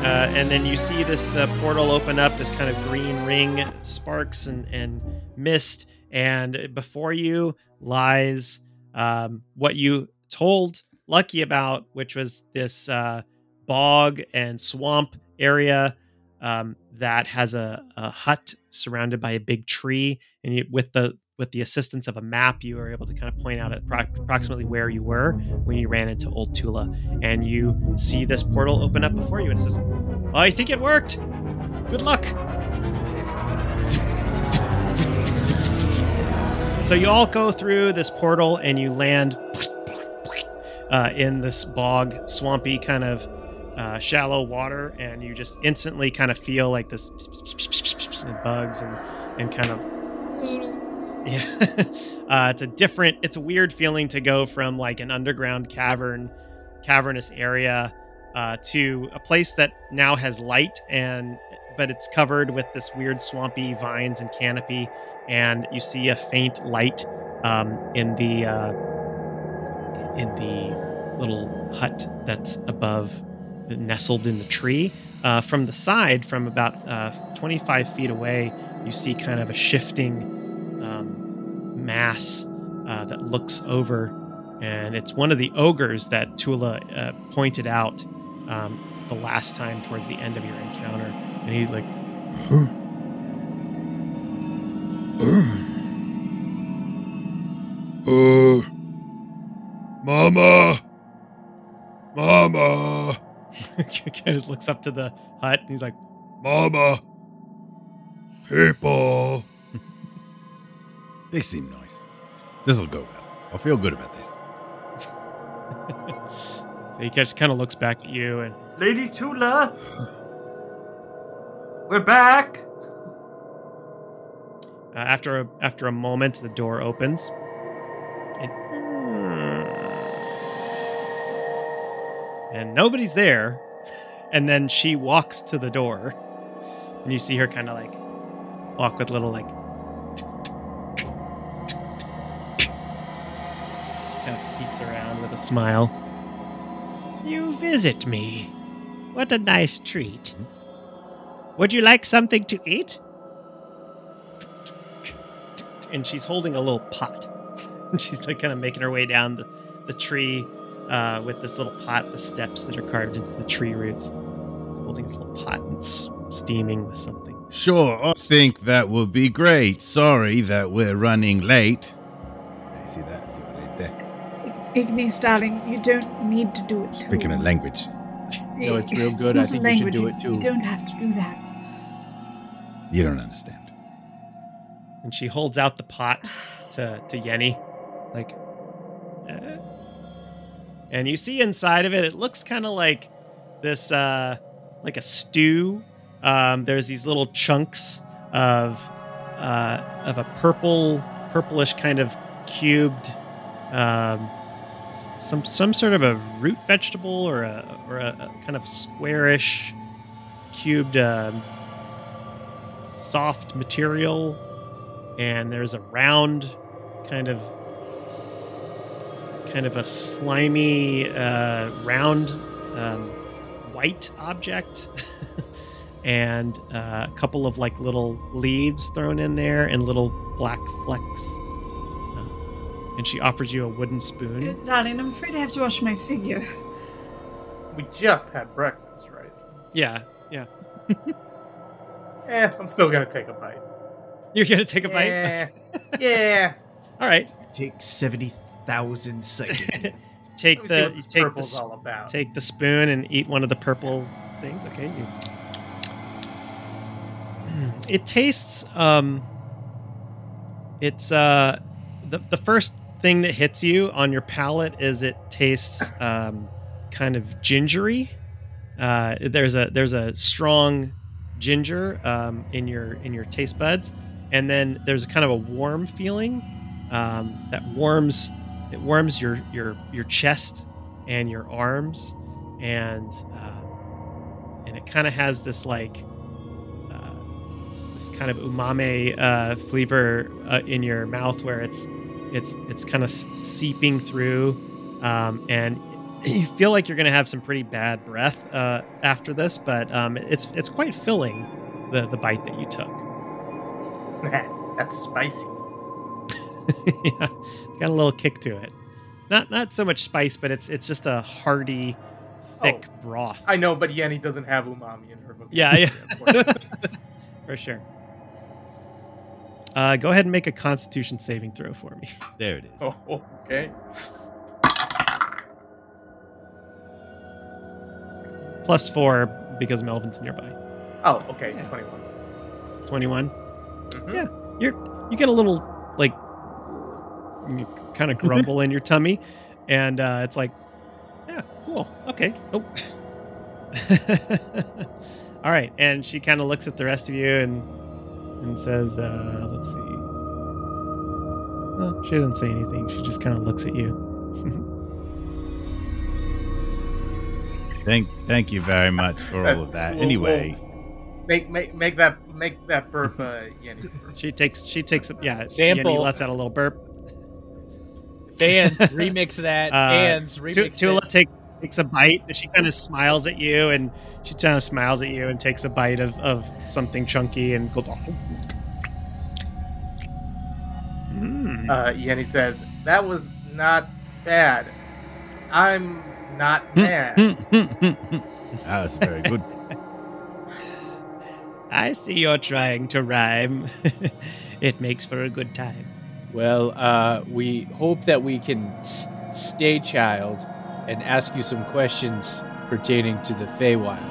Uh, and then you see this uh, portal open up, this kind of green ring, sparks and, and mist. And before you lies um, what you told Lucky about, which was this uh, bog and swamp area um, that has a, a hut surrounded by a big tree. And you, with the with the assistance of a map, you were able to kind of point out appro- approximately where you were when you ran into Old Tula. And you see this portal open up before you, and it says, I think it worked. Good luck. So you all go through this portal and you land uh, in this bog, swampy kind of uh, shallow water, and you just instantly kind of feel like this bugs and and kind of [laughs] yeah. uh, it's a different, it's a weird feeling to go from like an underground cavern, cavernous area uh, to a place that now has light and but it's covered with this weird swampy vines and canopy and you see a faint light um, in the uh, in the little hut that's above nestled in the tree. Uh, from the side from about uh, 25 feet away you see kind of a shifting um, mass uh, that looks over. And it's one of the ogres that Tula uh, pointed out um, the last time towards the end of your encounter, and he's like, Uh, Mama! Mama! [laughs] kind of looks up to the hut, and he's like, Mama! People! [laughs] they seem nice. This'll go well. I'll feel good about this. [laughs] so he just kind of looks back at you, and Lady Tula! We're back! uh, after a after a moment, the door opens, and and nobody's there, and then she walks to the door, and you see her kind of like walk with little like kind of peeks around with a smile. You visit me. What a nice treat. Would you like something to eat? And she's holding a little pot. And [laughs] she's like kind of making her way down the, the tree uh, with this little pot, the steps that are carved into the tree roots. She's holding this little pot and s- steaming with something. Sure, I think that would be great. Sorry that we're running late. You see that? See what I did there? Ignis, darling, you don't need to do it. Speaking too. a language. No, it's real good. not I a think you should do it too. You don't have to do that. You don't understand. And she holds out the pot to, to Yenny. Like, and you see inside of it, it looks kind of like this, uh, like a stew. Um, there's these little chunks of, uh, of a purple, purplish kind of cubed, um, some some sort of a root vegetable or a or a, a kind of squarish, cubed, um, soft material, and there's a round, kind of kind of a slimy, uh, round, um, white object, [laughs] and uh, a couple of like little leaves thrown in there, and little black flecks. Uh, and she offers you a wooden spoon. Uh, Darling, I'm afraid I have to wash my figure. We just had breakfast, right? Yeah, yeah. [laughs] Eh, I'm still gonna take a bite. You're gonna take a bite. Yeah. [laughs] yeah. All right. Take 70,000 seconds. [laughs] take Let me see the what you this take the purple's all about. take the spoon and eat one of the purple things. Okay. You... [clears throat] It tastes um it's uh the the first thing that hits you on your palate is it tastes [laughs] um kind of gingery. Uh there's a there's a strong ginger um in your in your taste buds and then there's kind of a warm feeling um that warms it warms your your your chest and your arms and um, and it kind of has this like uh, this kind of umami uh, flavor uh, in your mouth where it's it's it's kind of seeping through um, and [clears throat] you feel like you're going to have some pretty bad breath uh, after this but um, it's it's quite filling the the bite that you took [laughs] That's spicy. [laughs] yeah it's got a little kick to it not not so much spice but it's it's just a hearty thick broth I know, but Yenny doesn't have umami in her vocabulary. Yeah, yeah. [laughs] for sure. Uh, go ahead and make a Constitution saving throw for me. There it is. oh, okay. Plus four because Melvin's nearby. Oh, okay. Twenty-one. Twenty-one. Mhm. Yeah, you're you get a little like [laughs] kind of grumble in your tummy, and uh, it's like, yeah, cool, okay. Oh. [laughs] All right, and she kind of looks at the rest of you and and says, uh, "Let's see." No, she doesn't say anything. She just kind of looks at you. [laughs] Thank, thank you very much for all of that. Anyway, Make make make that make that burp, uh, Yenny's burp. She takes she takes yeah. Sample. Yenny lets out a little burp. Fans remix that. Uh, Fans remix Tula it. take, takes a bite. and She kind of smiles at you, and she kind of smiles at you and takes a bite of, of something chunky and goes. Mm. Uh, Yenny says that was not bad. I'm not mad. that's very good. [laughs] [laughs] I see you're trying to rhyme. [laughs] it makes for a good time. Well, uh, we hope that we can s- stay child and ask you some questions pertaining to the Feywild.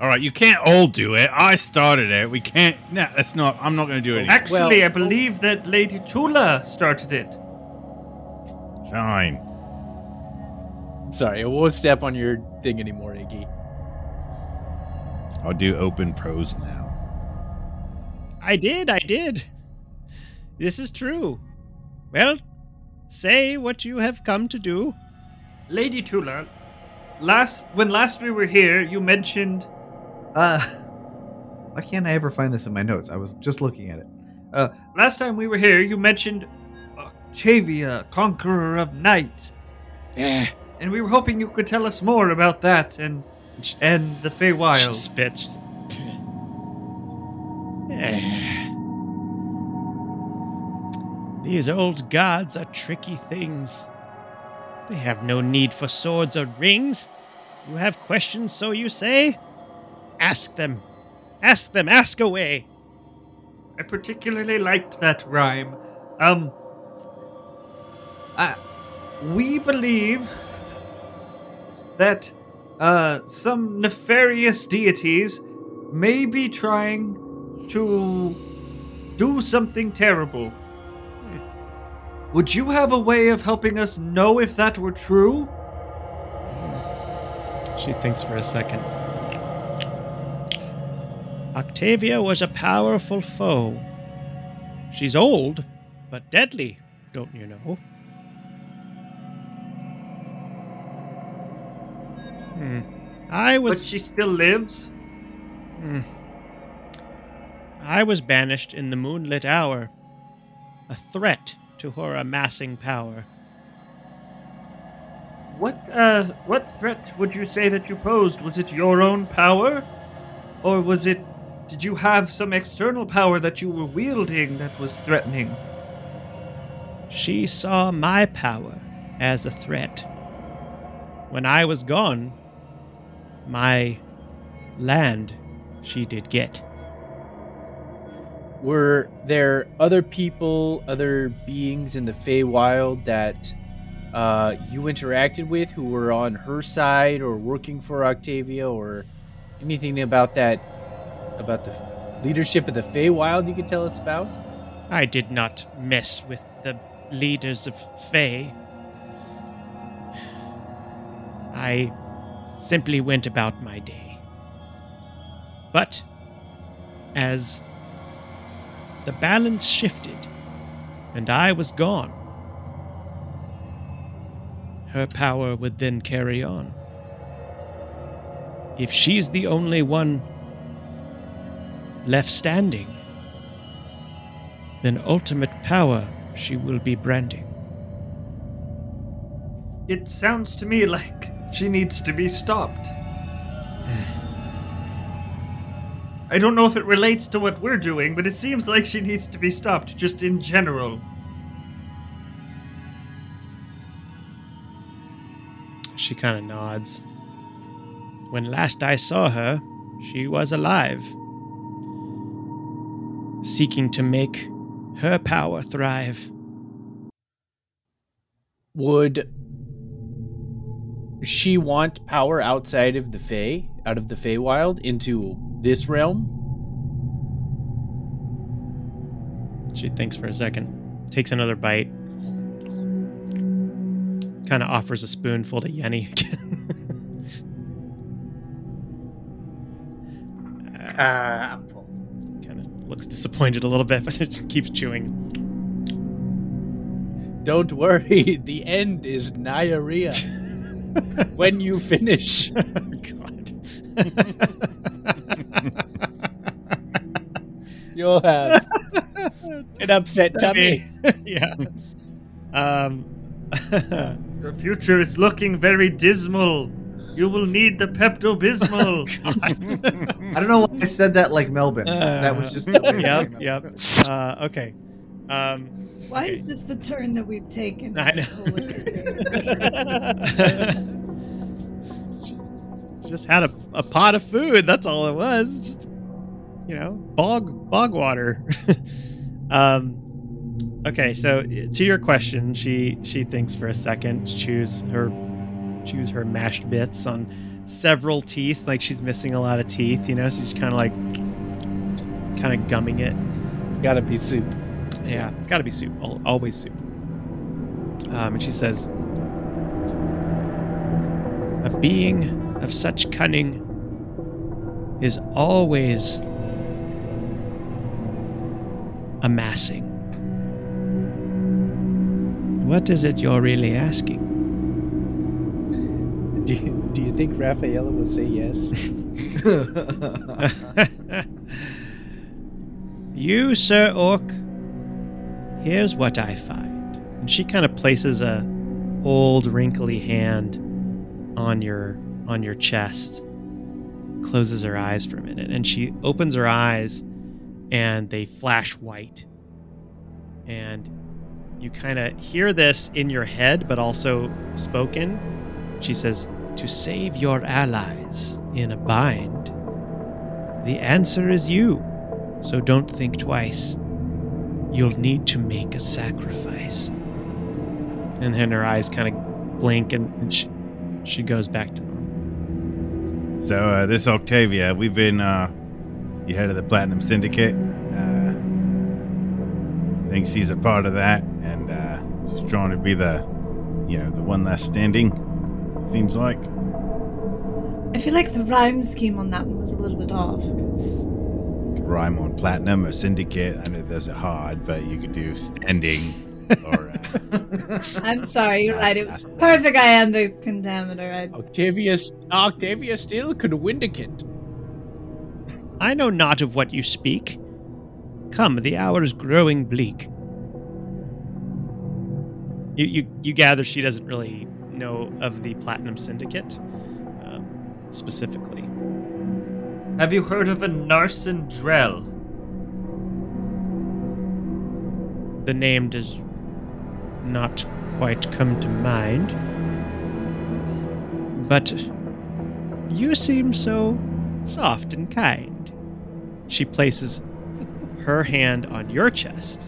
All right, you can't all do it. I started it. We can't. No, that's not. I'm not going to do it. Anymore. Actually, Well- I believe that Lady Chula started it. Fine. Sorry, I won't step on your thing anymore, Iggy. I'll do open prose now. I did, I did. This is true. Well, say what you have come to do. Lady Chula, last when last we were here, you mentioned Uh, [laughs] why can't I ever find this in my notes? I was just looking at it. Uh, last time we were here, you mentioned Octavia, conqueror of night, Eh. and we were hoping you could tell us more about that and and the She Feywild. spits. [sighs] These old gods are tricky things. They have no need for swords or rings. You have questions, so you say? Ask them. Ask them. Ask away. I particularly liked that rhyme. Um, uh, we believe that uh, some nefarious deities may be trying to do something terrible. Would you have a way of helping us know if that were true? She thinks for a second. Octavia was a powerful foe. She's old, but deadly, don't you know? Hmm. I was. But she still lives? Hmm. I was banished in the moonlit hour, a threat to her amassing power. What uh what threat would you say that you posed? Was it your own power? Or was it did you have some external power that you were wielding that was threatening? She saw my power as a threat. When I was gone, my land she did get. Were there other people, other beings in the Feywild that uh, you interacted with who were on her side or working for Octavia or anything about that about the leadership of the Feywild you could tell us about? I did not mess with the leaders of Fey. I simply went about my day. But as the balance shifted and I was gone, her power would then carry on. If she's the only one left standing, then ultimate power she will be branding. It sounds to me like she needs to be stopped. [sighs] [laughs] I don't know if it relates to what we're doing, but it seems like she needs to be stopped, just in general. She kind of nods. When last I saw her, she was alive, seeking to make her power thrive. Would she want power outside of the Fey, out of the Feywild, into this realm? She thinks for a second, takes another bite, kind of offers a spoonful to Yenny Uh, [laughs] I'm kind of looks disappointed a little bit, [laughs] but just keeps chewing. Don't worry, [laughs] the end is diarrhea. when you finish. God. [laughs] You'll have [laughs] an upset tummy. [laughs] yeah. Um. The future is looking very dismal. You will need the Pepto Bismol. I don't know why I said that like Melbourne. that was just. the yep. Yep. Uh, okay. Um. Why Okay. is this the turn that we've taken? I know. Just had a, a pot of food. That's all it was. Just you know, bog bog water. [laughs] um. Okay, so to your question, she she thinks for a second, chews her chews her mashed bits on several teeth, like she's missing a lot of teeth. You know, so she's kind of like kind of gumming it. It's gotta be soup. Yeah, it's got to be soup. Always soup. Um, and she says, "A being of such cunning is always amassing. What is it you're really asking?" Do you, do you think Raffaella will say yes? [laughs] you, Sir Orc, here's what I find. And she kind of places a old wrinkly hand on your on your chest. Closes her eyes for a minute and she opens her eyes and they flash white. And you kind of hear this in your head but also spoken. She says, "To save your allies in a bind, the answer is you." So don't think twice. You'll need to make a sacrifice. And then her eyes kind of blink and, she, she goes back to. So uh, this Octavia, we've been uh, you head of the Platinum Syndicate. Uh, I think she's a part of that, and uh, she's trying to be the, you know, the one last standing. Seems like. I feel like the rhyme scheme on that one was a little bit off because Rhyme on platinum or syndicate. I know those are hard, but you could do standing I'm sorry, you're right. It was perfect. I am the contaminator. I, Octavia, Octavia still could windicate. I know not of what you speak. Come, the hour is growing bleak. You, you, you gather she doesn't really know of the Platinum Syndicate um, specifically. Have you heard of a Narsen Drell? The name does not quite come to mind. But you seem so soft and kind. She places her hand on your chest,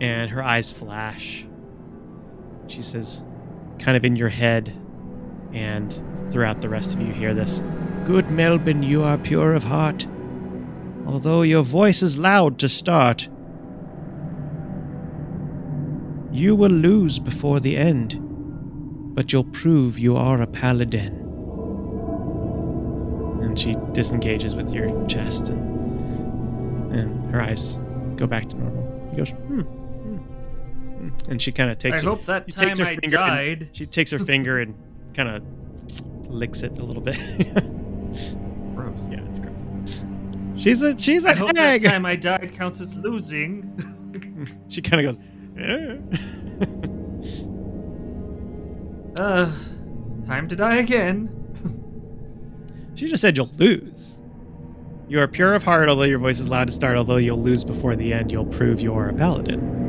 and her eyes flash. She says, kind of in your head, and throughout the rest of you hear this Good Melvin, you are pure of heart. Although your voice is loud to start, you will lose before the end, but you'll prove you are a paladin. And she disengages with your chest, and, and her eyes go back to normal. He goes, hmm. hmm, hmm." And she kind of takes I her, hope that time takes her I finger and- died. she takes her finger and kind of licks it a little bit. [laughs] Gross. yeah, it's gross. She's a she's a I hope that hag. time I died counts as losing. [laughs] she kind of goes. Uh, [laughs] time to die again. she just said you'll lose. You are pure of heart, although your voice is loud to start. Although you'll lose before the end, you'll prove you are a paladin.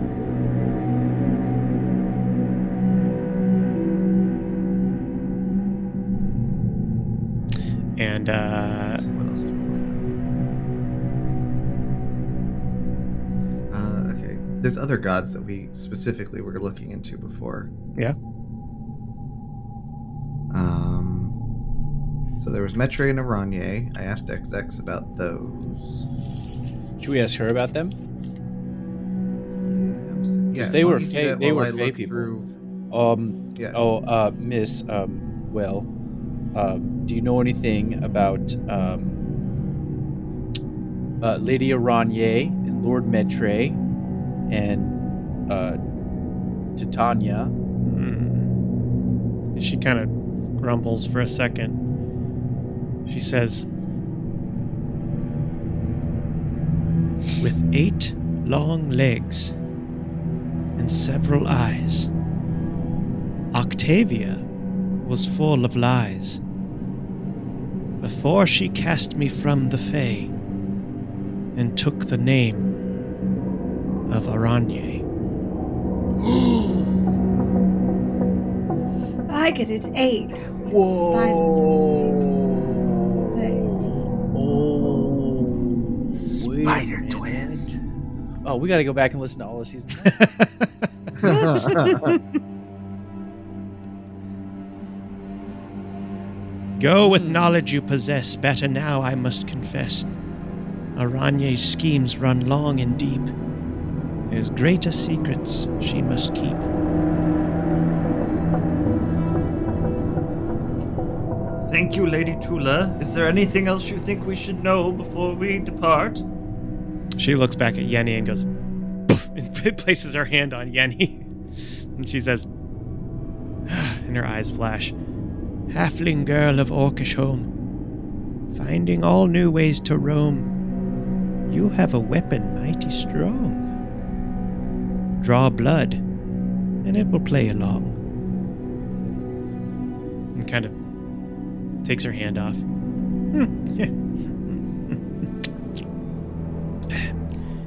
There's other gods that we specifically were looking into before. Yeah. Um. So there was Metre and Aranye. I asked XX about those. Should we ask her about them? Yeah, they were don't you do Fae- that they were I Fae look people. Through... Um. Yeah. Oh, uh, Miss. Um. Well. Um. Do you know anything about um. Uh, Lady Aranye and Lord Metre, and uh, Titania. Mm. She kind of grumbles for a second. She says, With eight long legs and several eyes, Octavia was full of lies. Before she cast me from the Fae and took the name of Aranye. [gasps] I get it. Eight. Oh, Spider twist. Oh, we got to go back and listen to all of season. [laughs] Go with knowledge you possess, better now, I must confess. Aranye's schemes run long and deep. There's greater secrets she must keep. Thank you, Lady Tula. Is there anything else you think we should know before we depart? She looks back at Yenny and goes, [laughs] and [laughs] places her hand on Yenny. And she says, [sighs] and her eyes flash, Halfling girl of Orcish home, finding all new ways to roam, you have a weapon mighty strong. Draw blood, and it will play along. And kind of takes her hand off. [laughs]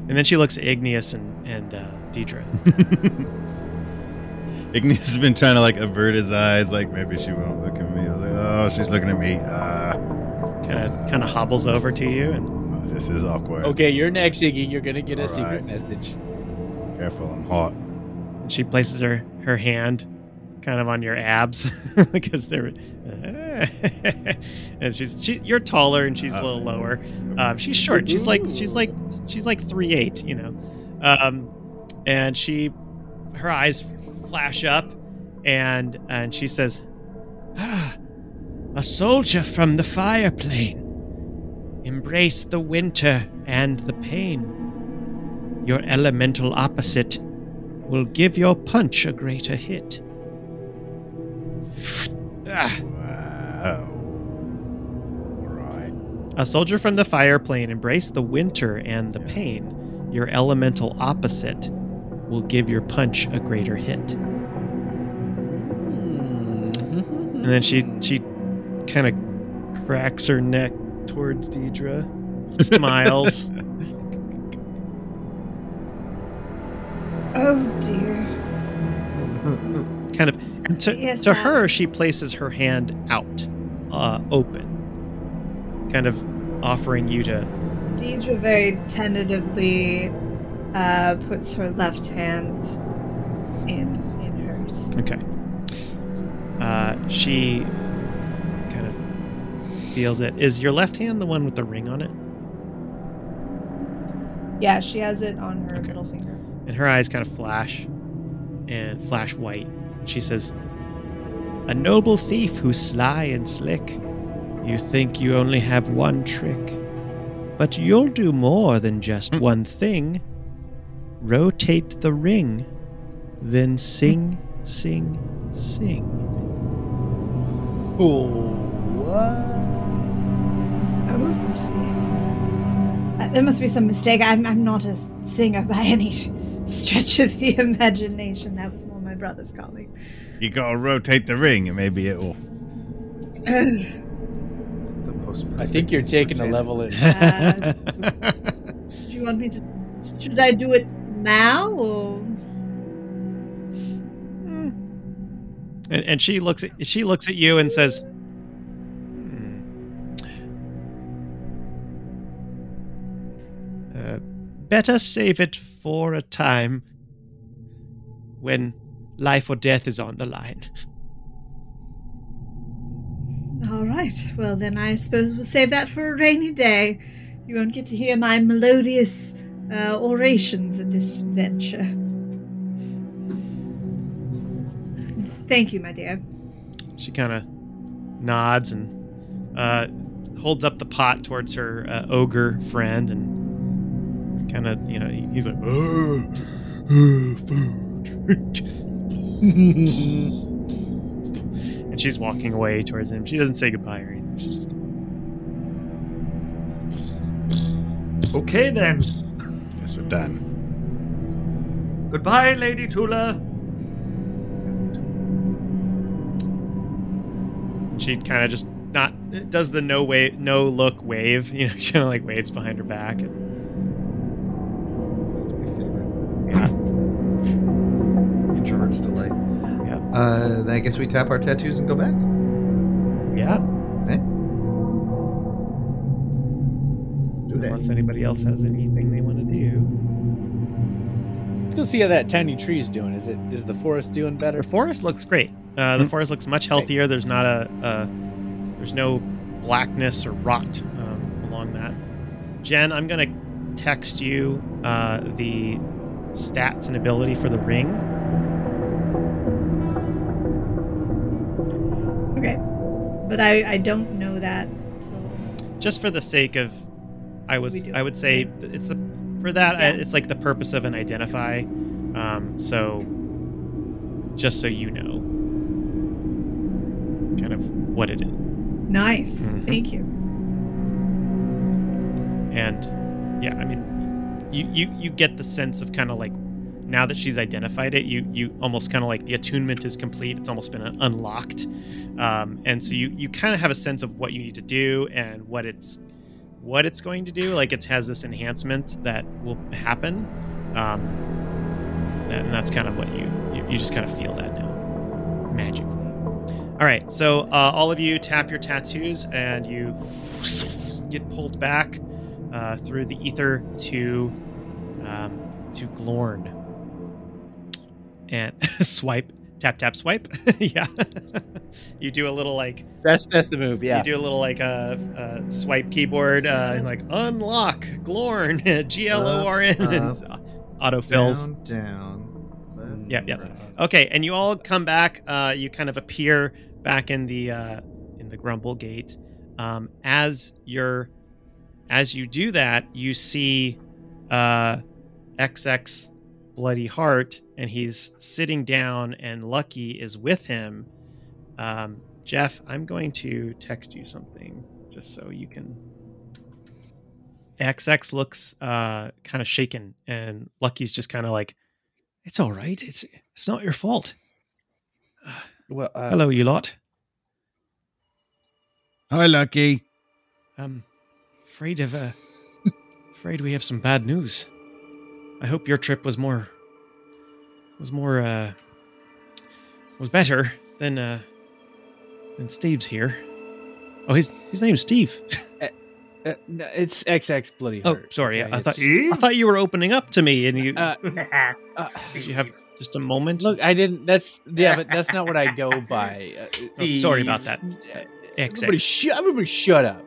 And then she looks at Igneous and, and uh, Deidre. [laughs] Igneous has been trying to like avert his eyes, like maybe she won't look at me. I was like, oh, she's looking at me. Kind of kind of hobbles over to you and this is awkward. okay, you're next, Iggy. You're gonna get a All secret right. message. Careful, I'm hot. and she places her her hand kind of on your abs [laughs] because they're [laughs] and she's she you're taller and she's a little lower. Um, she's short. She's like she's like she's like three eight you know. Um, and she her eyes flash up and and she says ah, a soldier from the fire plane. Embrace the winter and the pain your elemental opposite will give your punch a greater hit. Ah, Wow. Right. a soldier from the fire plane embrace the winter and the pain. Your elemental opposite will give your punch a greater hit. And then she she kind of cracks her neck towards Deidre, [laughs] smiles. Oh dear. kind of and to, Yes, to her she places her hand out uh, open kind of offering you to Deidre very tentatively uh, puts her left hand in in hers. Okay. Uh, she kind of feels it. Is your left hand the one with the ring on it? Yeah, she has it on her Okay. middle finger. And her eyes kind of flash and flash white. She says, A noble thief who's sly and slick. You think you only have one trick. But you'll do more than just Hmm. one thing. Rotate the ring, then sing, sing, sing. Oops. Uh, there must be some mistake. I'm, I'm not a singer by any stretch of the [laughs] imagination. That was more my brother's calling. You gotta rotate the ring, and maybe it'll. The most I think you're taking a level in. [laughs] Uh, Do you want me to? Should I do it now or? Hmm. and, and she looks at she looks at you and says, "Better save it for a time when life or death is on the line." All right. Well, then I suppose we'll save that for a rainy day. You won't get to hear my melodious uh, orations at this venture. Thank you, my dear. She kind of nods and uh, holds up the pot towards her uh, ogre friend and kind of, you know, he's like, oh, oh, food. [laughs] and she's walking away towards him. She doesn't say goodbye or anything. She's just, Okay then. Guess we're done. Goodbye, Lady Tula. she kind of just not does the no wave, no look wave. You know, [laughs] she kind of like waves behind her back. And, Uh, I guess we tap our tattoos and go back. yeah. Eh? Let's do that. Unless anybody else has anything they want to do. Let's go see how that tiny tree's doing. Is it is the forest doing better? The forest looks great. Uh, the Hmm. forest looks much healthier. There's not a, a there's no blackness or rot um, along that. Jen, I'm gonna text you uh, the stats and ability for the ring. But I, I don't know that. So just for the sake of i was i would say it's the for that I, it's like the purpose of an identify um so just so you know kind of what it is nice. Mhm. Thank you. and yeah i mean you you you get the sense of kind of like now that she's identified it you you almost kind of like the attunement is complete. It's almost been unlocked. Um, and so you you kind of have a sense of what you need to do and what it's what it's going to do. Like it has this enhancement that will happen. Um, and that's kind of what you you, you just kind of feel that now magically. All right so uh, all of you tap your tattoos and you get pulled back uh, through the ether to um, to Glorn and [laughs] swipe tap tap swipe [laughs] yeah [laughs] you do a little like That's that's the move. Yeah. you do a little like uh, uh, swipe keyboard uh, and like unlock Glorn G L O R N and Up, autofills Down, down. left, Yeah, yeah. right. Okay, and you all come back. Uh, you kind of appear back in the uh, in the Grumble Gate. Um, as you're as you do that, you see uh, XX Bloody Heart, and he's sitting down, and Lucky is with him. Um, Jeff, I'm going to text you something just so you can. XX looks uh, kind of shaken, and Lucky's just kind of like, "It's all right. It's it's not your fault." [sighs] Well, uh, Hello, you lot. Hi, Lucky. i'm afraid of uh, afraid we have some bad news. I hope your trip was more was more uh was better than uh than Steve's here. Oh, his his name's Steve. Uh, [laughs] no, it's XX bloody. Oh, sorry. okay? I thought It's- I thought you were opening up to me, and you Uh, uh, [laughs] did you have just a moment. Look, I didn't. That's yeah, but that's not what I go by. [laughs] Uh, Oh, sorry about that. uh, XX. Everybody, shut. Everybody, shut up.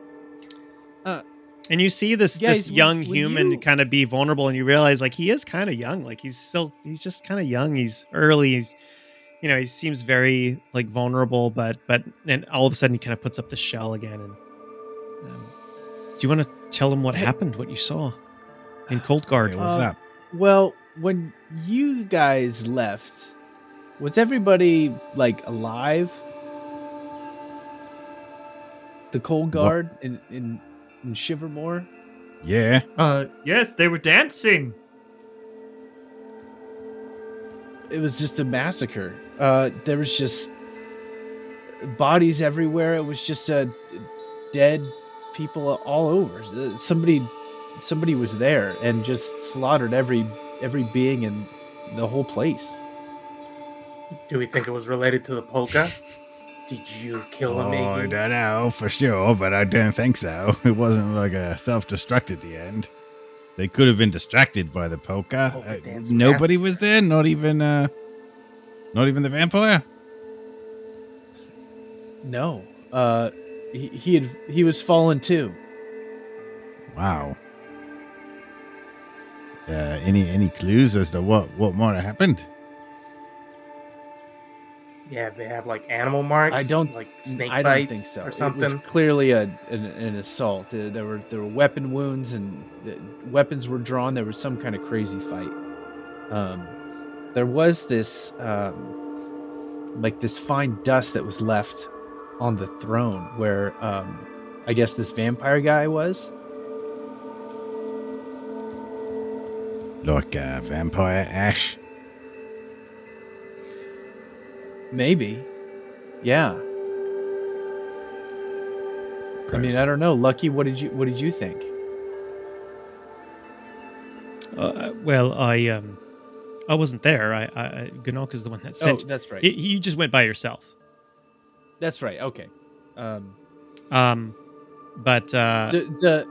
And you see this Guys, this young when human you- kind of be vulnerable, and you realize like he is kind of young. Like he's still he's just kind of young. He's early. He's you know he seems very like vulnerable, but but and all of a sudden he kind of puts up the shell again. And um, do you want to tell him what happened? What you saw in [sighs] Cold Guard? Hey, what's Uh, up? Well, when you guys left, was everybody like alive? The cold guard in in in Shivermore. Yeah. Uh, yes, they were dancing. It was just a massacre. Uh, there was just bodies everywhere. It was just a dead people all over. Uh, Somebody, somebody was there and just slaughtered every every being in the whole place. Do we think it was related to the polka? [laughs] Did you kill him, Oh, I don't know for sure, but I don't think so. [laughs] It wasn't like a self-destruct at the end. They could have been distracted by the polka. Polka Uh, nobody massacre. was there. Not even, uh, not even the vampire. No, uh, he, he had he was fallen too. Wow. Uh, any any clues as to what what might have happened? Yeah, they have like animal marks. I don't- like snake I don't think so. or It something. was clearly a an, an assault. There were there were weapon wounds and the weapons were drawn. There was some kind of crazy fight. Um, there was this um, like this fine dust that was left on the throne where um, I guess this vampire guy was. Like uh, vampire ash. Maybe, yeah. I mean, I don't know. Lucky, what did you what did you think? Uh, well, I um, I wasn't there. I, I Ganak is the one that sent. Oh, that's right. Y- you just went by yourself. that's right. Okay. Um, Um, but uh, the, the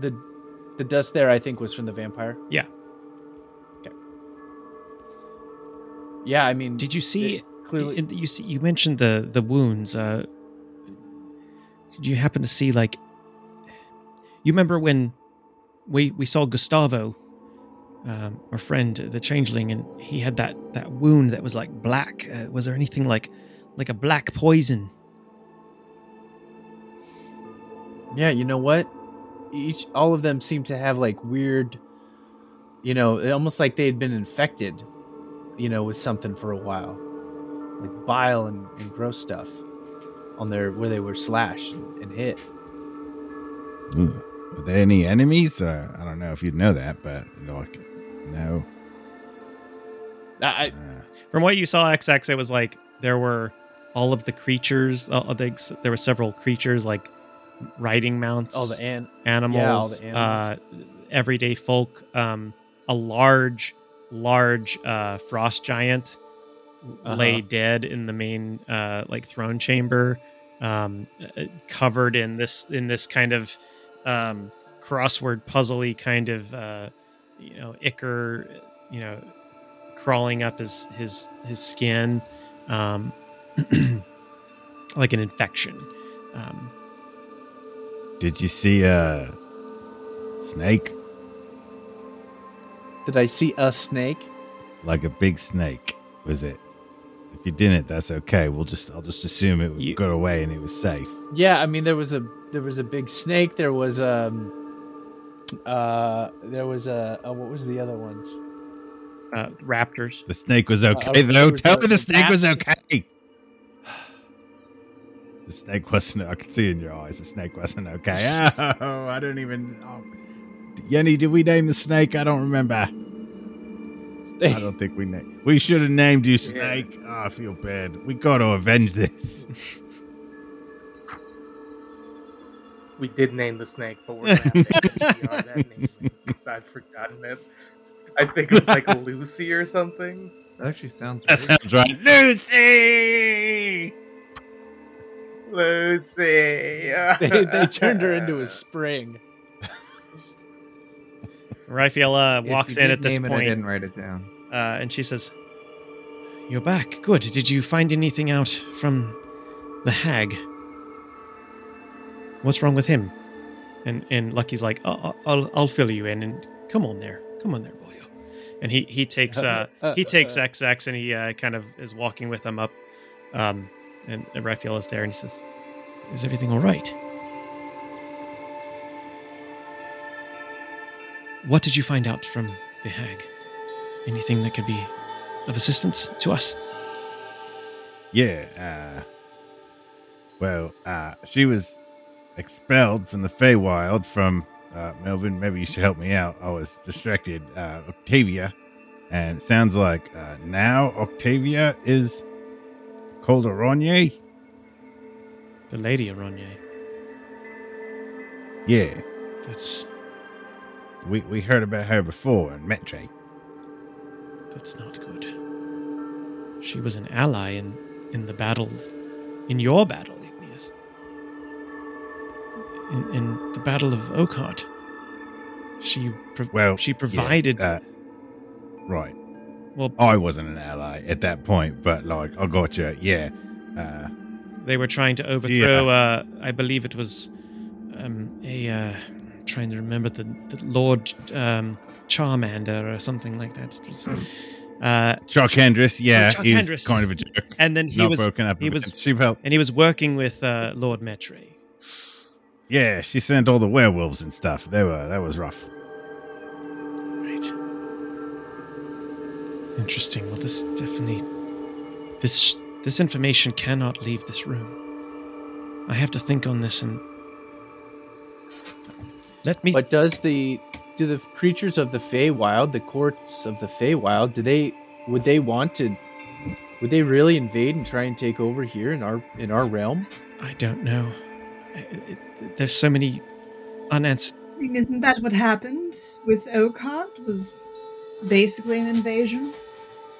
the the dust there i think was from the vampire Yeah. okay yeah i mean did you see? it clearly in you see you mentioned the the wounds. Uh, did you happen to see like? You remember when we we saw Gustavo, um, our friend, the changeling, and he had that that wound that was like black. Uh, was there anything like like a black poison? yeah you know what each all of them seem to have like weird you know almost like they had been infected you know with something for a while like bile and, and gross stuff on their where they were slashed and, and hit Ugh. Were there any enemies? Uh, I don't know if you'd know that, but like, no. I, I Uh, From what you saw, XX, it was like there were all of the creatures. uh, I there were several creatures like riding mounts. all the an animals, the animals. Uh, everyday folk, um, a large, large uh, frost giant lay Uh-huh. dead in the main uh, like throne chamber, um, uh, covered in this in this kind of um, crossword puzzly kind of uh, you know ichor, you know, crawling up his his his skin, um, [clears throat] like an infection. Um, did you see a snake? did i see a snake Like a big snake? Was it? If you didn't, that's okay. We'll just I'll just assume it You- got away and it was safe. Yeah, I mean there was a there was a big snake. There was um uh there was a, a what was the other ones? uh, raptors. The snake was okay Uh, though. was Tell a- me the a snake was okay. The snake wasn't. I can see in your eyes. The snake wasn't okay. [laughs] Oh, I don't even. Oh. Yenny, did we name the snake? I don't remember. I [laughs] don't think we named. We should have named you Snake. Oh, I feel bad. We got to avenge this. [laughs] We did name the snake, but we're gonna have to ADR that name because [laughs] I've forgotten it. I think it was like Lucy or something. That actually sounds That right. sounds right. Lucy. Lucy. They, they turned her into a spring. Raphaela walks in at this name it, I didn't write it down. uh, and she says, "You're back. Good. Did you find anything out from the hag? What's wrong with him?" And and Lucky's like, "I'll I'll, I'll fill you in. And come on there, come on there, boyo." And he he takes uh [laughs] he takes XX and he uh, kind of is walking with him up. Um, and, and Raphaela's there, and he says, "Is everything all right?" What did you find out from the hag? Anything that could be of assistance to us? Yeah. Uh, well, uh, she was expelled from the Feywild from uh, Melvin. Maybe you should help me out. I was distracted. Uh, Octavia. And it sounds like uh, now Octavia is called Aranye. The Lady Aranye. Yeah. That's We, we heard about her before in Metre. that's not good. She was an ally in in the battle, in your battle, Igneous. In, in the battle of Oakheart. She pro- Well, she yeah, provided. uh, right. well, I wasn't an ally at that point, but like, I got you. Yeah. Uh, they were trying to overthrow. Uh, I believe it was um, a. Trying to remember the, the Lord um, Charmander or something like that. Was, uh, yeah, Oh, he's kind of a jerk. and then he Not was broken up. he was- and he was working with uh, Lord Metre. Yeah, she sent all the werewolves and stuff. They were that was rough. Right. Interesting. Well, this definitely this this information cannot leave this room. I have to think on this and let me. But does the do the creatures of the Feywild, the courts of the Feywild, do they would they want to would they really invade and try and take over here in our in our realm? I don't know. I- it- there's so many unanswered. I mean, isn't that what happened with Oakheart? Was basically an invasion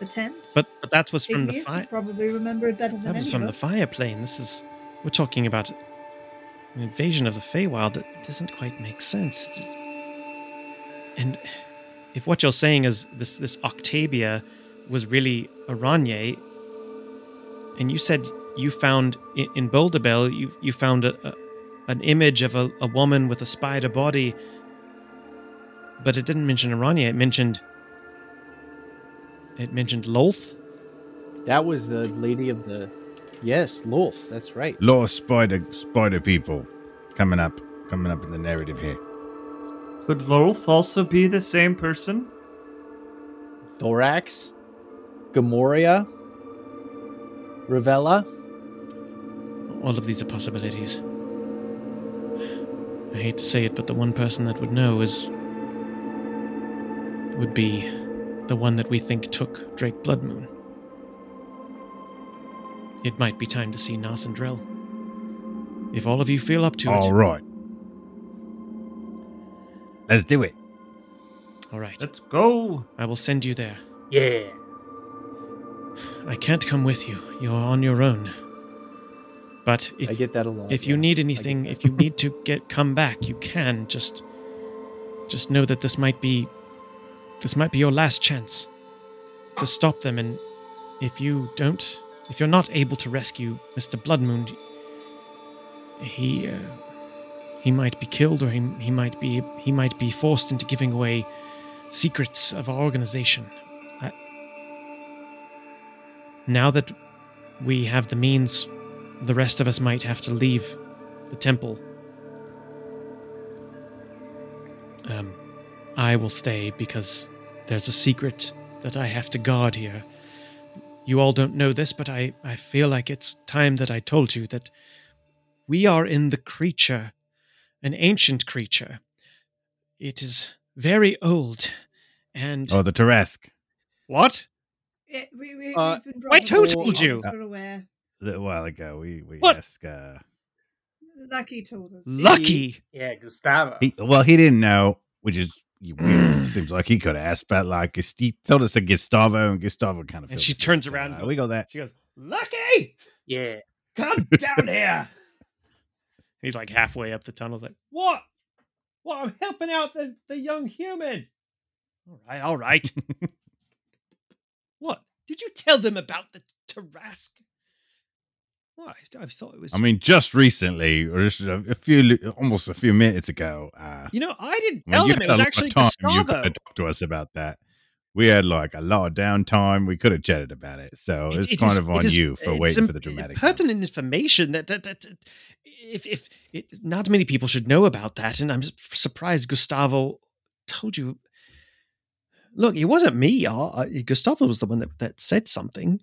attempt. But but that was from the Igneous, you fire. probably remember it better than That was from of the fire plane. This is we're talking about an invasion of the Feywild that doesn't quite make sense. It's- and if what you're saying is this this Octavia was really Aranye, and you said you found in, in you you found a, a an image of a, a woman with a spider body, but it didn't mention Aranye. It mentioned it mentioned Lolth. That was the lady of the Yes, Lolth, that's right. lot of spider spider people coming up, coming up in the narrative here. Could Lolth also be the same person? Thorax, Gamoria, Ravella. All of these are possibilities. I hate to say it, but the one person that would know is. would be the one that we think took Drake Bloodmoon. It might be time to see Narsendrel. If all of you feel up to All it. All right. let's do it. All right. Let's go. I will send you there. Yeah. I can't come with you. You're on your own. But if I get that a lot. if you need anything if you need to get come back you can just just know that this might be this might be your last chance to stop them and if you don't if you're not able to rescue mr bloodmoon he uh, he might be killed or he, he might be he might be forced into giving away secrets of our organization I, now that we have the means the rest of us might have to leave the temple. Um, I will stay because there's a secret that I have to guard here. You all don't know this, but I, I feel like it's time that I told you that we are in the creature, an ancient creature. It is very old, and Oh, the Tarrasque. what? Eh, we, we, Uh, we've been I brought told you. We're aware. A little while ago, we we What? asked. Uh, Lucky told us. Lucky. Yeah, Gustavo. he, well, he didn't know, which is weird. [clears throat] Seems like he could have asked, but like he told us to Gustavo, and Gustavo kind of. And she turns so, around uh, we go that. She goes, Lucky, yeah. come [laughs] down here. He's like halfway up the tunnel. He's like, what? Well, I'm helping out the, the young human. All right, all right. [laughs] what? Did you tell them about the Tarrasque? Well, I, I thought it was. I mean, just recently, or just a, a few, almost a few minutes ago. Uh, you know, I didn't tell them it was a lot of actually time. You Gustavo. could talk to us about that. We had like a lot of downtime. We could have chatted about it. So It- it's it kind is- of on is- you for waiting for the dramatic. pertinent information that that that if if it, not many people should know about that, and I'm surprised Gustavo told you. Look, it wasn't me. uh, uh, Gustavo was the one that that said something.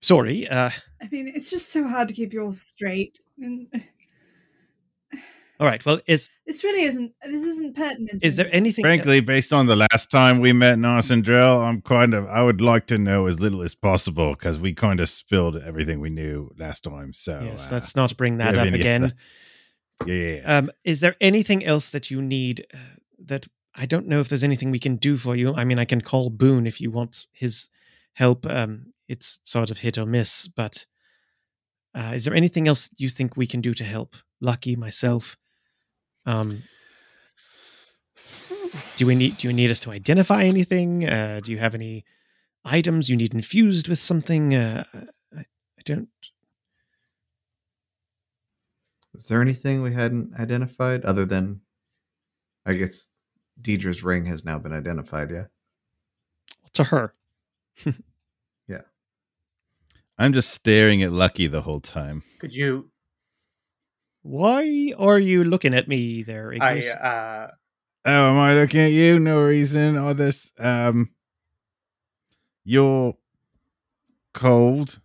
Sorry. Uh, I mean, it's just so hard to keep you all straight. And all right. Well, is this really isn't. This isn't pertinent. is there anything? Frankly, based on the last time we met Narsendrel, I'm kind of I would like to know as little as possible because we kind of spilled everything we knew last time. So yes. uh, Let's not bring that up any again. other- yeah, yeah, yeah. Um, is there anything else that you need uh, that I don't know if there's anything we can do for you? I mean, I can call Boone if you want his help. Um, it's sort of hit or miss, but uh, is there anything else you think we can do to help? Lucky, myself. Um, do we need? Do you need us to identify anything? Uh, do you have any items you need infused with something? Uh, I, I don't. Was there anything we hadn't identified other than, I guess, Deidre's ring has now been identified? Yeah. To her, [laughs] I'm just staring at Lucky the whole time. Could you? why are you looking at me there, I uh, Oh, am I looking at you? No reason. Or this. Um, you're cold,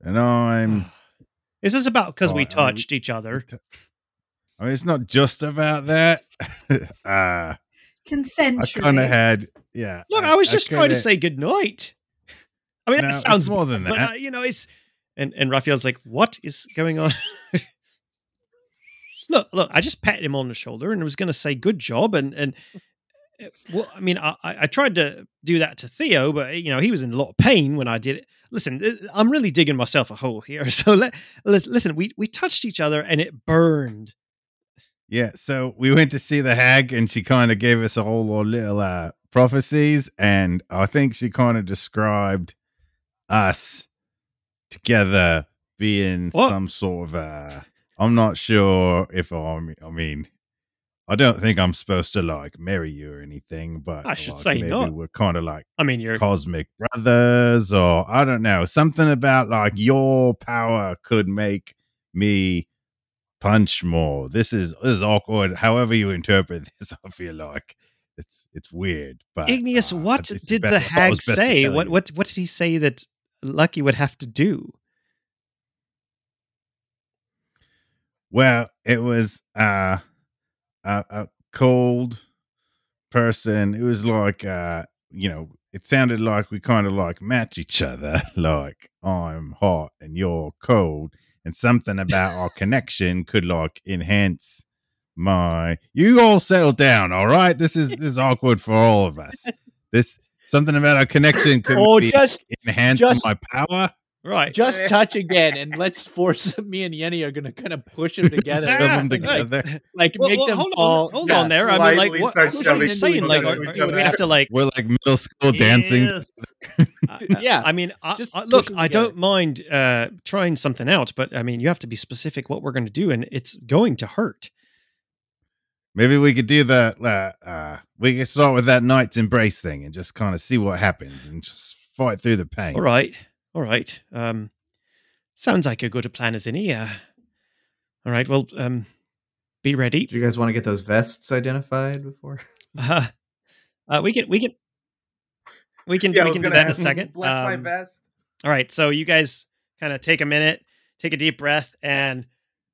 and I'm. [sighs] Is this about because we Oh, I mean, touched each other? I mean, it's not just about that. [laughs] uh, I consensually? kind of had. Yeah. Look, I, was just trying to kinda- say good night. I mean, No, that sounds more than but that. uh, you know, it's and and Raphael's like, what is going on? [laughs] look, look, I just patted him on the shoulder and was going to say good job, and and uh, well, I mean, I I tried to do that to Theo, but you know, he was in a lot of pain when I did it. Listen, I'm really digging myself a hole here. [laughs] So let, let listen, we we touched each other and it burned. Yeah, so we went to see the hag, and she kind of gave us a whole lot of little uh, prophecies, and I think she kind of described us together being What? some sort of. Uh, I'm not sure if I'm. I mean, I don't think I'm supposed to like marry you or anything, but I should like, say maybe not. We're kind of like I mean, you're cosmic brothers, or I don't know, something about like your power could make me punch more. This is this is awkward. However you interpret [laughs] this, I feel like it's it's weird. But Igneous, uh, what did the I thought it hag was best to say? What what what did he say that Lucky would have to do? Well, it was uh, a a cold person. It was like uh, you know, it sounded like we kind of like match each other. [laughs] Like I'm hot and you're cold, and something about our connection could like enhance my. You all settle down, all right? This is this is awkward for all of us. [laughs] This something about our connection could Oh, be- just enhance just- my power. Right. just [laughs] touch again, and let's force [laughs] me and Yenny are gonna kind of push them together, Shove 'em Right. together. like Well, make well, them hold fall. on, hold Yeah. on there. I mean, like, what, what are you saying? Like, are, are- we have to like we're like middle school dancing. Yes. [laughs] I- Yeah. I mean, I, Just I- look, I don't mind uh, trying something out, but I mean, you have to be specific what we're going to do, and it's going to hurt. Maybe we could do that. Uh, uh, we could start with that knight's embrace thing and just kind of see what happens and just fight through the pain. All right, all right. Um, sounds like a good plan as any. Uh, all right. Well, um, be ready. Do you guys want to get those vests identified before? Uh, uh, we can we can we can yeah, we can do that in a ask, second. Bless my Um, vest. All right, so you guys kind of take a minute, take a deep breath, and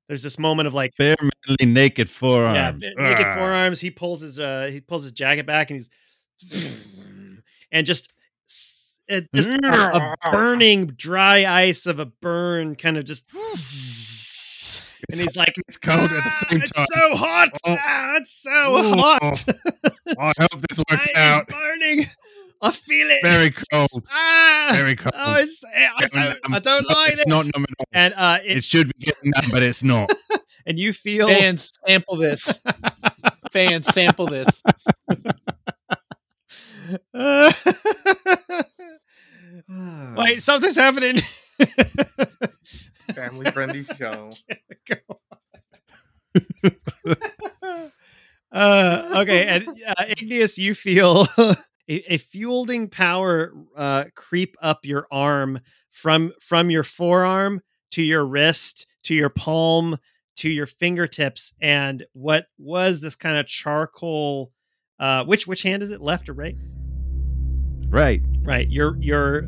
there's this moment of like, Bare manly naked forearms. yeah, naked Ah. forearms. He pulls his uh he pulls his jacket back, and he's [sniffs] and just it, just a, a burning dry ice of a burn, kind of just. [sniffs] And he's like, It's cold at the "Ah, same it's time. so hot! Oh. Ah, it's so Ooh. hot! I hope this [laughs] works I out. burning. I feel it. Very cold. [laughs] ah, Very cold. Oh, it's, I don't, I don't No, like it's this. not numb at all. and uh, it, It should be getting numb, but it's not. [laughs] and you feel Fans, sample this. [laughs] Fans, sample this. Uh, Wait, something's happening. Family friendly show. uh, okay, and uh, Igneous, you feel a, a fueling power uh, creep up your arm from from your forearm to your wrist to your palm to your fingertips, and what was this kind of charcoal? Uh, which which hand is it? Left or right? Right. Right. Your your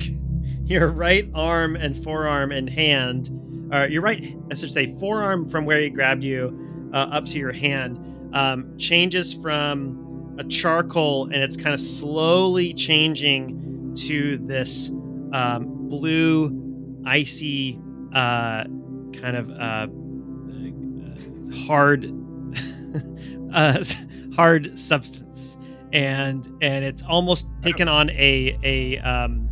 [laughs] your right arm and forearm and hand, or your right, I should say, forearm from where he grabbed you uh, up to your hand, um, changes from a charcoal, and it's kind of slowly changing to this um, blue, icy, uh, kind of uh, hard, [laughs] uh, hard substance. And and it's almost taken on a a um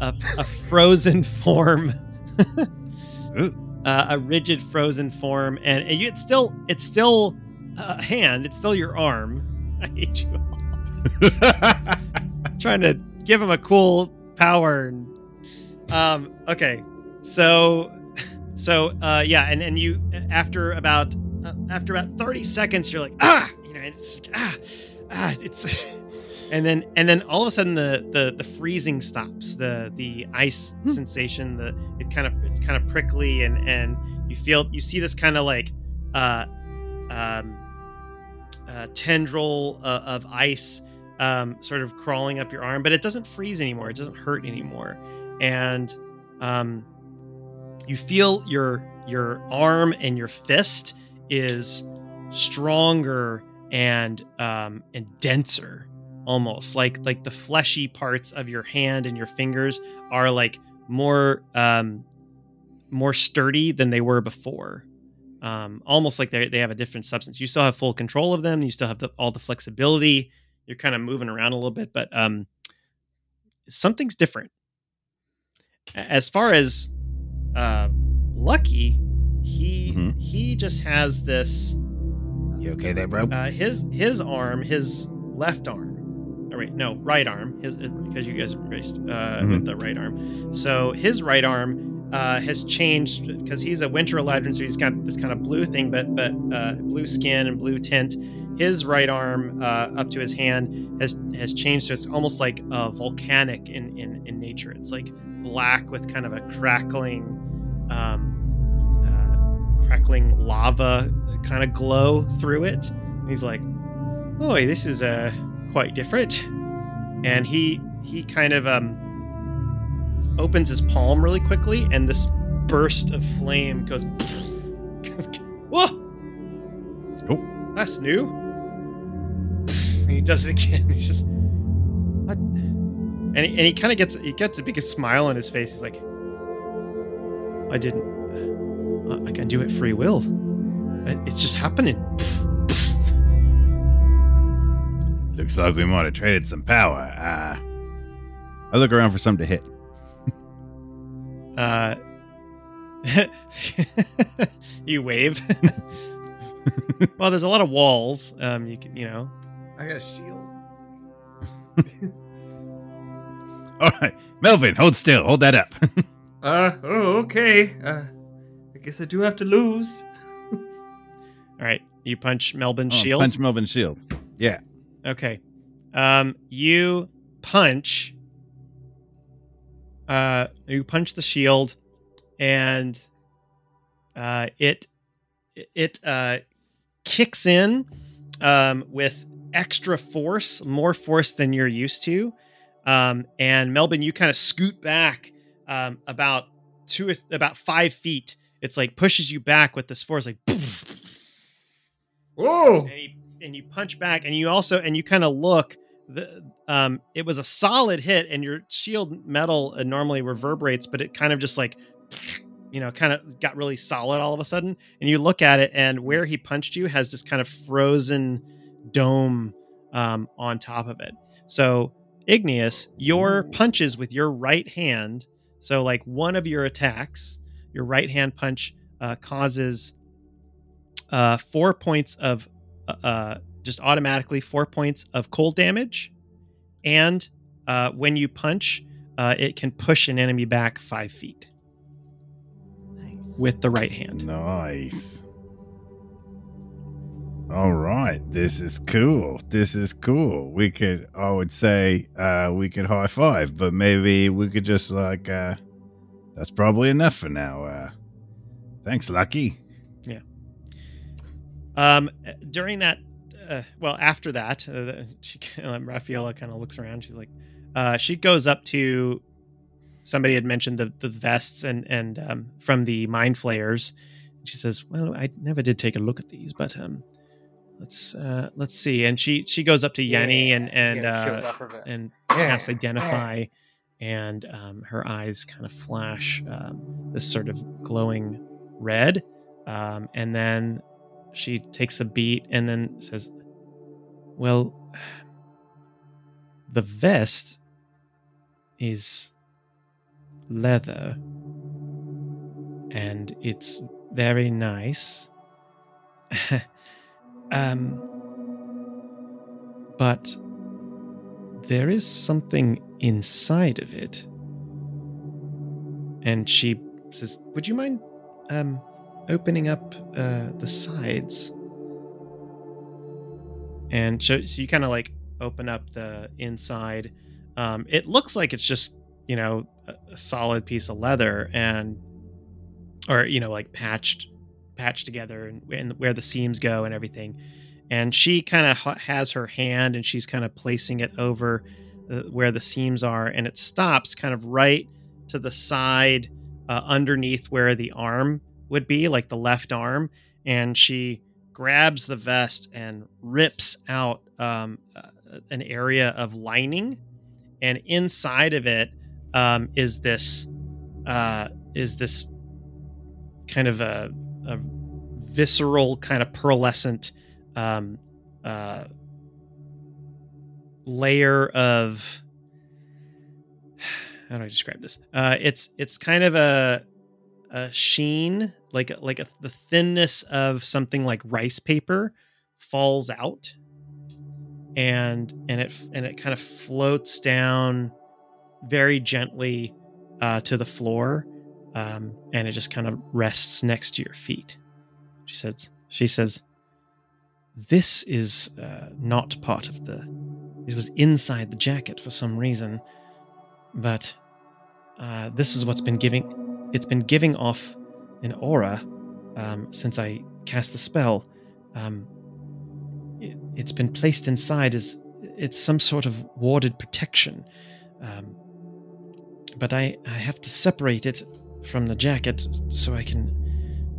a, a frozen [laughs] form. Uh, a rigid frozen form and, and you, it's still it's still a hand it's still your arm [laughs] i hate you all. [laughs] Trying to give him a cool power and, um okay. So so uh yeah and and you after about uh, after about 30 seconds you're like ah! You know it's ah ah it's [laughs] and then and then all of a sudden the the the freezing stops. The the ice sensation the it kind of it's kind of prickly and and you feel you see this kind of like uh um tendril uh, of ice um, sort of crawling up your arm, but it doesn't freeze anymore. It doesn't hurt anymore, and um, you feel your your arm and your fist is stronger and um, and denser, almost. Like like the fleshy parts of your hand and your fingers are like more um, more sturdy than they were before um, almost like they, they have a different substance. You still have full control of them. You still have the, all the flexibility. You're kind of moving around a little bit, but um, something's different. As far as uh, Lucky, he Mhm. he just has this. You okay there, bro? Uh, his his arm, his left arm. Oh wait, no, right arm. His because you guys raced uh, with the right arm. So his right arm uh, has changed because he's a winter eladrin, so he's got this kind of blue thing, but but uh, blue skin and blue tint. His right arm uh, up to his hand has has changed, so it's almost like volcanic in, in in nature. It's like black with kind of a crackling, um, uh, crackling lava kind of glow through it. And he's like, "Boy, this is uh, quite different." And he he kind of um opens his palm really quickly, and this burst of flame goes. [laughs] Whoa! Oh. that's new. And he does it again. [laughs] He's just what? And he, and he kind of gets he gets a big smile on his face. He's like, I didn't. uh, I can do it free will. It's just happening. Looks like we might have traded some power. Uh, I look around for something to hit. Uh, [laughs] you wave. [laughs] well, there's a lot of walls. Um, you can, you know. I got a shield. [laughs] All right, Melvin, hold still. Hold that up. Uh, oh, okay. Uh, I guess I do have to lose. All right, you punch Melvin's Oh, shield. Punch Melvin's shield. Yeah. Okay. Um, you punch. Uh, you punch the shield, and uh, it it uh, kicks in um, with extra force, more force than you're used to. Um, and Melvin, you kind of scoot back um, about two, or- about five feet. It's like pushes you back with this force, like [laughs] Whoa! and you, and you punch back and you also and you kind of look the um it was a solid hit and your shield metal uh, normally reverberates but it kind of just like you know kind of got really solid all of a sudden. And you look at it and where he punched you has this kind of frozen dome um on top of it. So Igneous, your punches with your right hand, so like one of your attacks, your right hand punch uh, causes uh, four points of uh, uh, just automatically four points of cold damage, and uh, when you punch, uh, it can push an enemy back five feet Nice. with the right hand. Nice. All right, this is cool. This is cool. We could, I would say, uh, we could high five, but maybe we could just like, uh, that's probably enough for now. Uh, thanks, Lucky. Yeah. Um, during that, uh, well, after that, uh, [laughs] she, um, Raffaella kind of looks around. She's like, uh, she goes up to somebody had mentioned the the vests and and um, from the mind flayers. She says, "Well, I never did take a look at these, but um, let's uh, let's see." And she she goes up to Yenny and and Yeah, uh, off her and Yeah, casts identify, and um, her eyes kind of flash um, this sort of glowing red, um, and then she takes a beat and then says, "Well, the vest is leather, and it's very nice." [laughs] um, but there is something inside of it. And she says, Would you mind um, opening up uh, the sides? And so, so you kind of like open up the inside. Um, it looks like it's just, you know, a, a solid piece of leather and, or, you know, like patched, patched together and, and where the seams go and everything and she kind of ha- has her hand and she's kind of placing it over uh, where the seams are and it stops kind of right to the side uh, underneath where the arm would be like the left arm and she grabs the vest and rips out um, uh, an area of lining and inside of it um, is this uh, is this kind of a, a visceral kind of pearlescent um, uh, layer of [sighs] how do I describe this? Uh, it's it's kind of a a sheen, like like a, the thinness of something like rice paper falls out, and and it and it kind of floats down very gently uh, to the floor, um, and it just kind of rests next to your feet. She says. She says this is uh, not part of the it was inside the jacket for some reason but uh, this is what's been giving it's been giving off an aura um, since i cast the spell. Um, it, it's been placed inside as it's some sort of warded protection. Um, but I, I have to separate it from the jacket so i can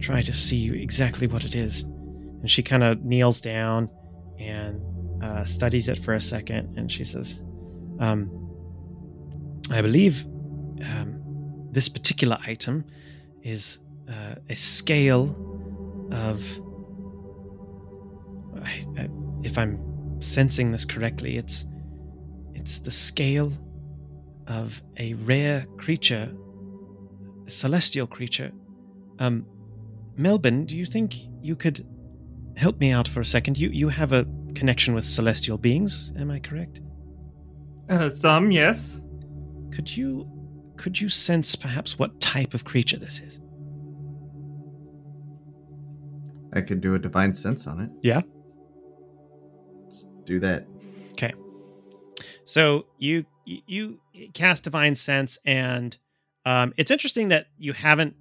try to see exactly what it is. And she kind of kneels down and uh, studies it for a second and she says um, i believe um, this particular item is uh, a scale of I, I, if i'm sensing this correctly it's it's the scale of a rare creature a celestial creature um Melvin do you think you could help me out for a second. You you have a connection with celestial beings, am I correct? Uh, some, yes. Could you could you sense perhaps what type of creature this is? I could do a divine sense on it. Yeah? Let's do that. Okay. So you you cast divine sense, and um, it's interesting that you haven't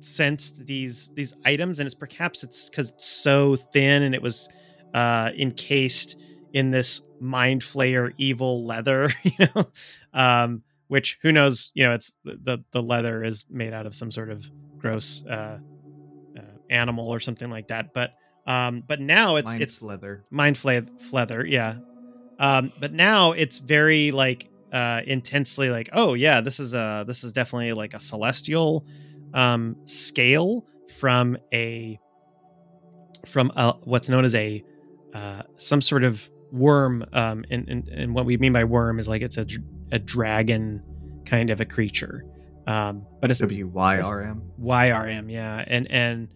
sensed these these items, and it's perhaps it's because it's so thin and it was uh, encased in this mind flayer evil leather, [laughs] you know, um, which who knows, you know, it's the the leather is made out of some sort of gross uh, uh, animal or something like that, but um, but now it's Mind's it's leather. mind fle- leather, yeah um but now it's very like uh intensely like oh yeah this is a this is definitely like a celestial um scale from a from a, what's known as a uh some sort of worm. Um, and, and and what we mean by worm is like it's a a dragon kind of a creature. Um, but it's W Y R M. YRM, yeah, and and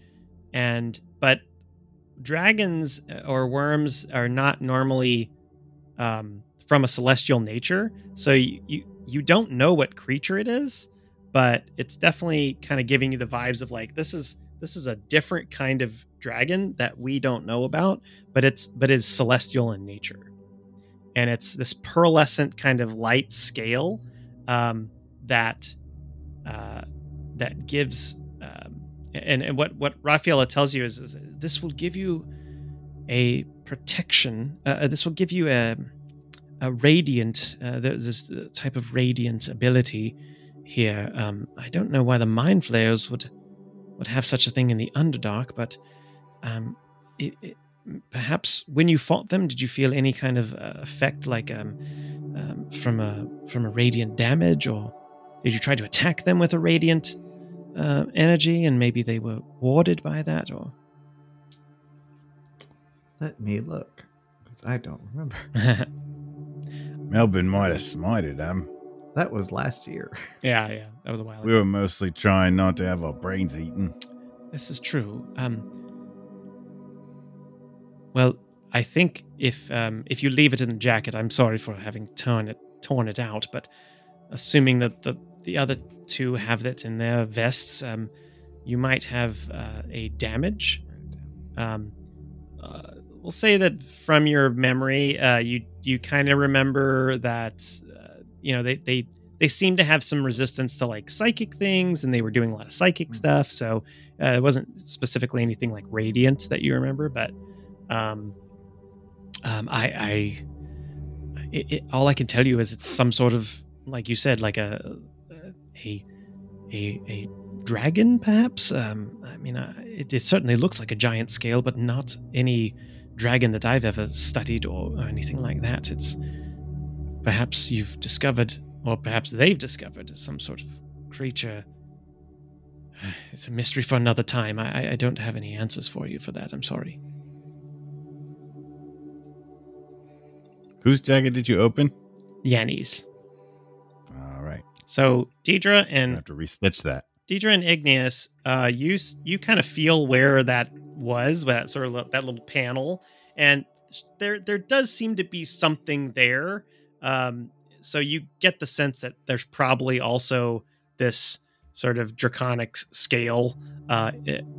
and but dragons or worms are not normally um, from a celestial nature, so you, you you don't know what creature it is, but it's definitely kind of giving you the vibes of like this is this is a different kind of dragon that we don't know about, but it's but is celestial in nature, and it's this pearlescent kind of light scale um, that uh, that gives um, and and what what Rafaela tells you is, is this will give you a protection. Uh, this will give you a a radiant. Uh, a type of radiant ability here. Um, I don't know why the mind flayers would would have such a thing in the Underdark, but um, it, it, perhaps when you fought them, did you feel any kind of uh, effect, like um, um, from a from a radiant damage, or did you try to attack them with a radiant uh, energy, and maybe they were warded by that, or? Let me look, because I don't remember. [laughs] Melvin might have smited them. That was last year. [laughs] yeah, yeah, that was a while ago. We were mostly trying not to have our brains eaten. This is true. Um, well, I think if um, if you leave it in the jacket, I'm sorry for having torn it torn it out, but assuming that the the other two have that in their vests, um, you might have uh, a damage. Um, uh, we'll say that from your memory, uh, you you kind of remember that uh, you know they they they seem to have some resistance to like psychic things, and they were doing a lot of psychic stuff. So uh, it wasn't specifically anything like radiant that you remember, but um, um, I, I it, it, all I can tell you is it's some sort of like you said, like a a a, a dragon, perhaps. Um, I mean, uh, it, it certainly looks like a giant scale, but not any dragon that I've ever studied or, or anything like that. It's perhaps you've discovered, or perhaps they've discovered, some sort of creature. [sighs] It's a mystery for another time. I, I- I don't have any answers for you for that. I'm sorry. Whose jacket did you open? Yenny's. All right. So Deidre I and have to restitch that. Deidre and Igneous, uh, you you kind of feel where that was, that sort of that little panel, and there there does seem to be something there. Um, so you get the sense that there's probably also this sort of draconic scale uh,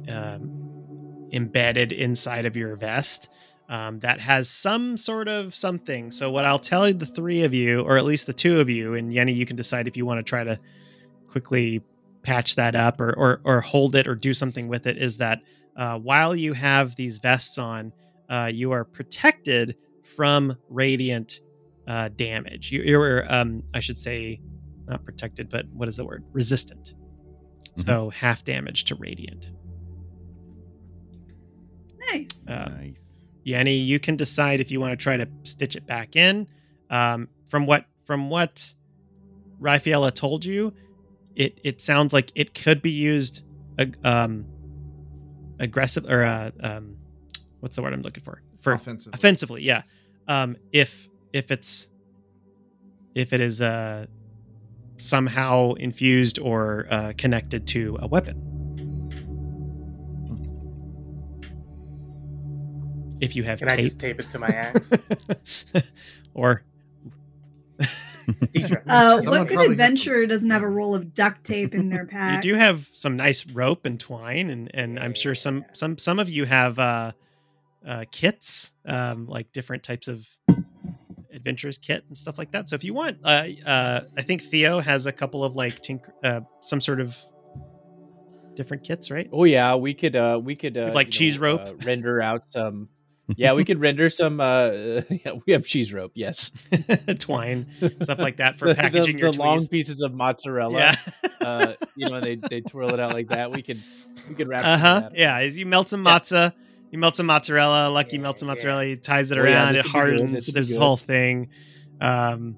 um, embedded inside of your vest um, that has some sort of something. So what I'll tell the three of you, or at least the two of you, and Yenny, you can decide if you want to try to quickly patch that up or or, or hold it or do something with it is that uh, while you have these vests on, uh, you are protected from radiant uh, damage. You, you're, um, I should say, not protected, but what is the word? Resistant. So half damage to radiant. Nice. Uh, nice. Yenny, you can decide if you want to try to stitch it back in. Um, from what from what Rafaela told you, it it sounds like it could be used, ag- um, aggressive or uh, um, what's the word I'm looking for? For Offensively. offensively, yeah. Um, if if it's if it is uh somehow infused or uh, connected to a weapon. If you have Can I just tape it to my [laughs] axe? or [laughs] Uh, what good probably has adventurer doesn't have a roll of duct tape in their pack? [laughs] you do have some nice rope and twine, and and I'm sure some Yeah. some some of you have uh, uh, kits, um, like different types of adventurers kit and stuff like that. So if you want, uh, uh, I think Theo has a couple of like tink- uh, some sort of different kits, right? Oh yeah, we could uh we could uh, like you cheese rope? uh, render out some. Yeah, we could render some. uh [laughs] Yeah, we have cheese rope. Yes, [laughs] twine stuff like that for [laughs] packaging the, your the long pieces of mozzarella. Yeah. uh, you know, and they they twirl it out like that. We could we could wrap. Uh huh. Yeah. As you melt some Yeah. matzah, you melt some mozzarella. Lucky Yeah, melts some yeah. mozzarella. He ties it Oh, yeah, around. it would be good, hardens. this There's this whole thing. Um.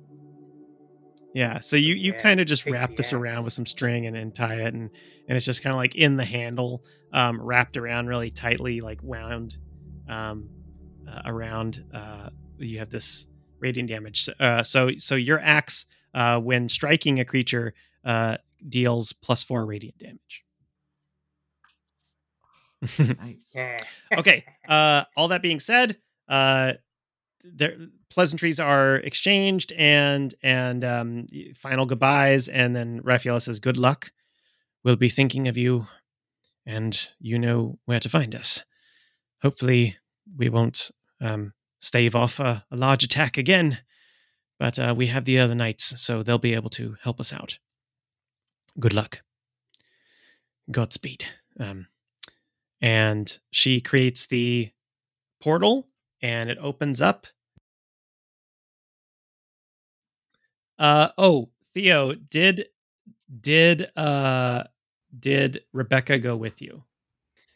Yeah. So you you Yeah, kind of just wrap the this around with some string and, and tie it, and and it's just kind of like in the handle, um, wrapped around really tightly, like wound, um, uh, around uh you have this radiant damage. Uh, so so your axe, uh, when striking a creature, uh, deals plus four radiant damage. Nice. [laughs] Okay. Uh, all that being said, uh, there pleasantries are exchanged and and um, final goodbyes, and then Raphael says, "Good luck. We'll be thinking of you, and you know where to find us. Hopefully, we won't um, stave off a, a large attack again, but uh, we have the other knights, so they'll be able to help us out. Good luck. Godspeed." Um, and she creates the portal and it opens up uh oh theo did did uh did rebecca go with you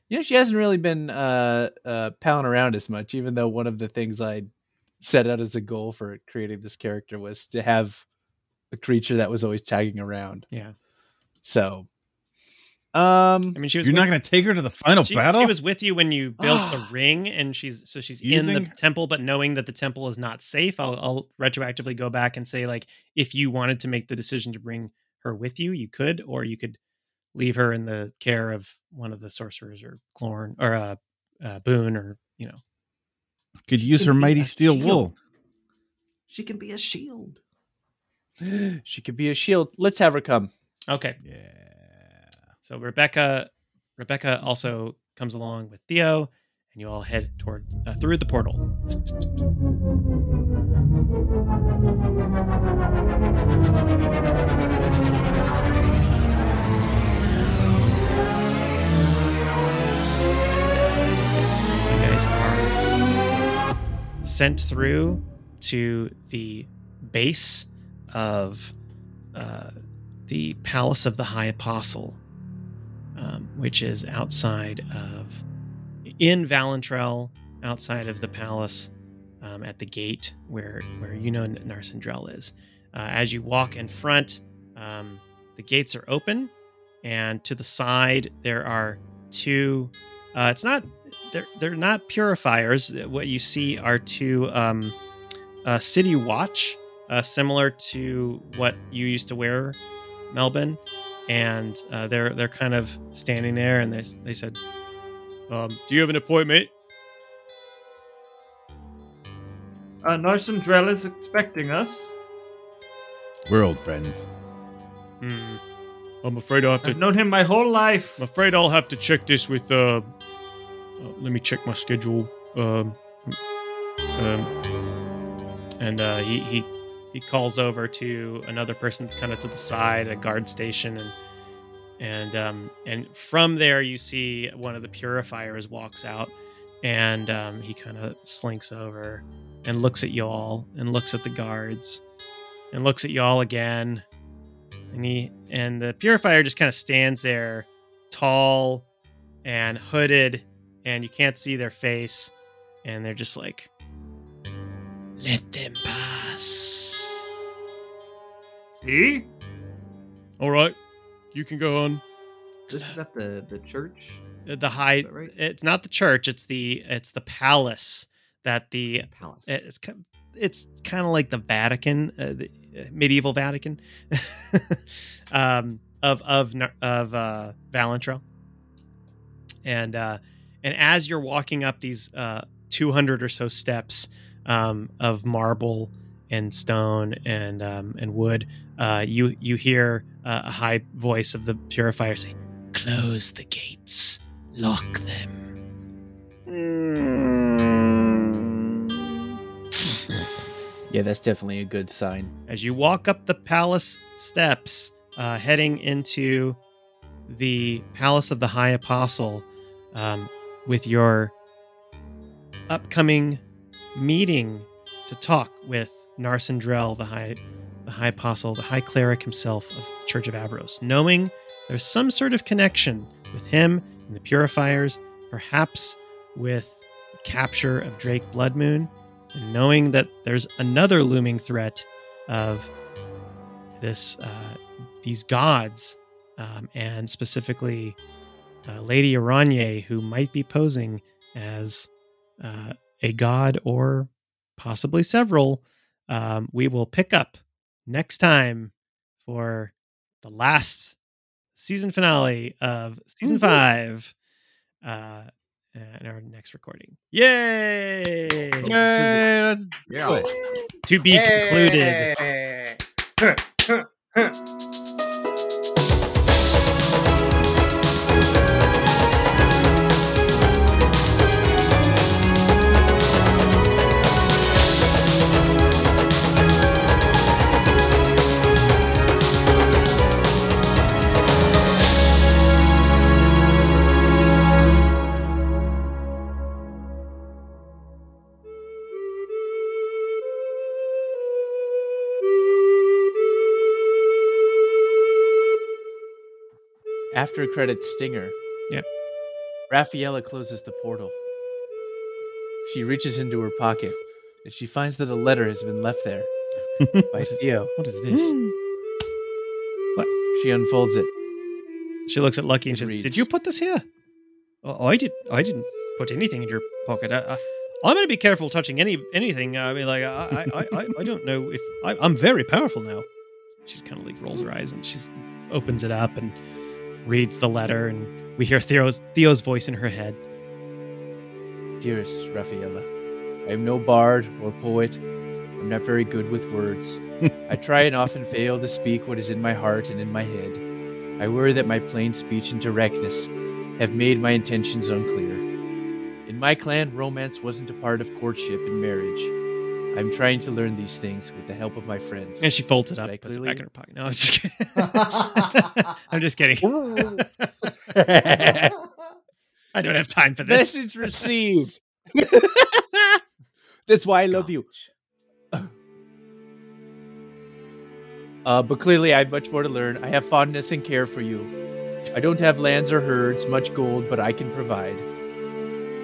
You know, she hasn't really been uh, uh, palling around as much, even though one of the things I set out as a goal for creating this character was to have a creature that was always tagging around. yeah So, um, i mean she was You're with, not going to take her to the final she, battle? she was with you when you built the [gasps] ring and she's so she's in the temple but knowing that the temple is not safe I'll, I'll retroactively go back and say like if you wanted to make the decision to bring her with you you could or you could leave her in the care of one of the sorcerers or clorn or uh, uh boone or you know Could use her mighty steel shield. wool. She can be a shield. [gasps] she could be a shield. Let's have her come. okay Yeah. So Rebecca, Rebecca also comes along with Theo, and you all head toward uh, through the portal. Sent through to the base of uh, the Palace of the High Apostle, um, which is outside of in Valentrell, outside of the palace, um, at the gate where where you know Narsendrel is. Uh, as you walk in front, um, the gates are open, and to the side there are two. Uh, it's not they're they're not purifiers. What you see are two um, uh, city watch, uh, similar to what you used to wear, Melvin, and uh, they're they're kind of standing there, and they they said, um, "Do you have an appointment?" Uh, Narsendrel is expecting us. We're old friends. Hmm. I'm afraid I'll have to. I've known him my whole life. I'm afraid I'll have to check this with. Uh, uh, let me check my schedule. Um, um, and uh, he he he calls over to another person that's kind of to the side, a guard station, and and um, and from there you see one of the purifiers walks out, and um, he kind of slinks over and looks at y'all and looks at the guards, and looks at y'all again, and he and the purifier just kind of stands there, tall and hooded, and you can't see their face, and they're just like, "Let them pass." See? All right, you can go on. This is at the the church. Uh, The high. Right? It's not the church. It's the it's the palace that the Palace. it's ki- it's kind of like the Vatican, uh, the uh, medieval Vatican, [laughs] um, of of Nar- of uh, Valentrell. And uh, and as you're walking up these uh, 200 or so steps um, of marble and stone and um, and wood, uh, you you hear uh, a high voice of the purifier say, "Close the gates, lock them." Yeah, that's definitely a good sign. as you walk up the palace steps, uh, heading into the palace of the High Apostle, um, with your upcoming meeting to talk with Narsendrel, the High, the High Apostle, the High Cleric himself of the Church of Avros, knowing there's some sort of connection with him and the Purifiers, perhaps with the capture of Drake Bloodmoon, and knowing that there's another looming threat of this uh, these gods, um, and specifically uh, Lady Aranye, who might be posing as uh, a god or possibly several, um, we will pick up next time for the last season finale of season Woohoo. five uh, in our next recording. Yay! Yay, let's do it. To be concluded. [laughs] After credits stinger. Yep. Raffaella closes the portal. She reaches into her pocket and she finds that a letter has been left there [laughs] by Theo. What is this? [gasps] What? She unfolds it. She looks at Lucky and It says, reads- "Did you put this here? Oh, I did. I didn't put anything in your pocket. I, I, I'm going to be careful touching any anything. I mean, like, I, I, I, I don't know if I, I'm very powerful now." She kind of like rolls her eyes and she opens it up and reads the letter, and we hear Theo's Theo's voice in her head. Dearest Raffaella, I am no bard or poet. I'm not very good with words. [laughs] I try and often fail to speak what is in my heart and in my head. I worry that my plain speech and directness have made my intentions unclear. In my clan, romance wasn't a part of courtship and marriage. I'm trying to learn these things with the help of my friends. And she folds it up, I puts it clearly- back in her pocket. No, I'm just kidding. [laughs] [laughs] I'm just kidding. [laughs] I don't have time for this. Message received. That's why I love you. Uh, but clearly, I have much more to learn. I have fondness and care for you. I don't have lands or herds, much gold, but I can provide.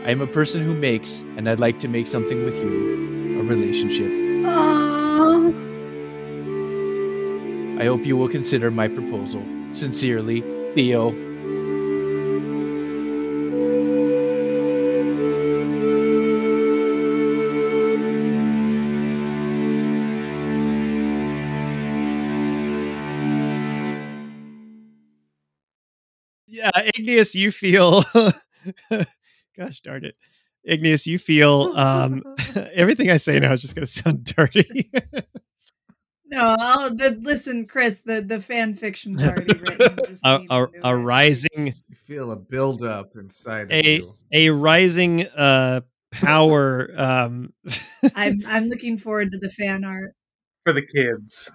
I am a person who makes, and I'd like to make something with you a relationship. Aww. I hope you will consider my proposal. Sincerely, Theo. Yeah, Igneous, you feel. [laughs] Gosh darn it, Igneous, you feel. Um, [laughs] [laughs] everything I say now is just going to sound [laughs] dirty. No, I'll, the, listen, Chris. The the fan fiction's already written. A, a, a rising, You feel a buildup inside of a you. a rising uh power. Um, I'm I'm looking forward to the fan art. For the kids.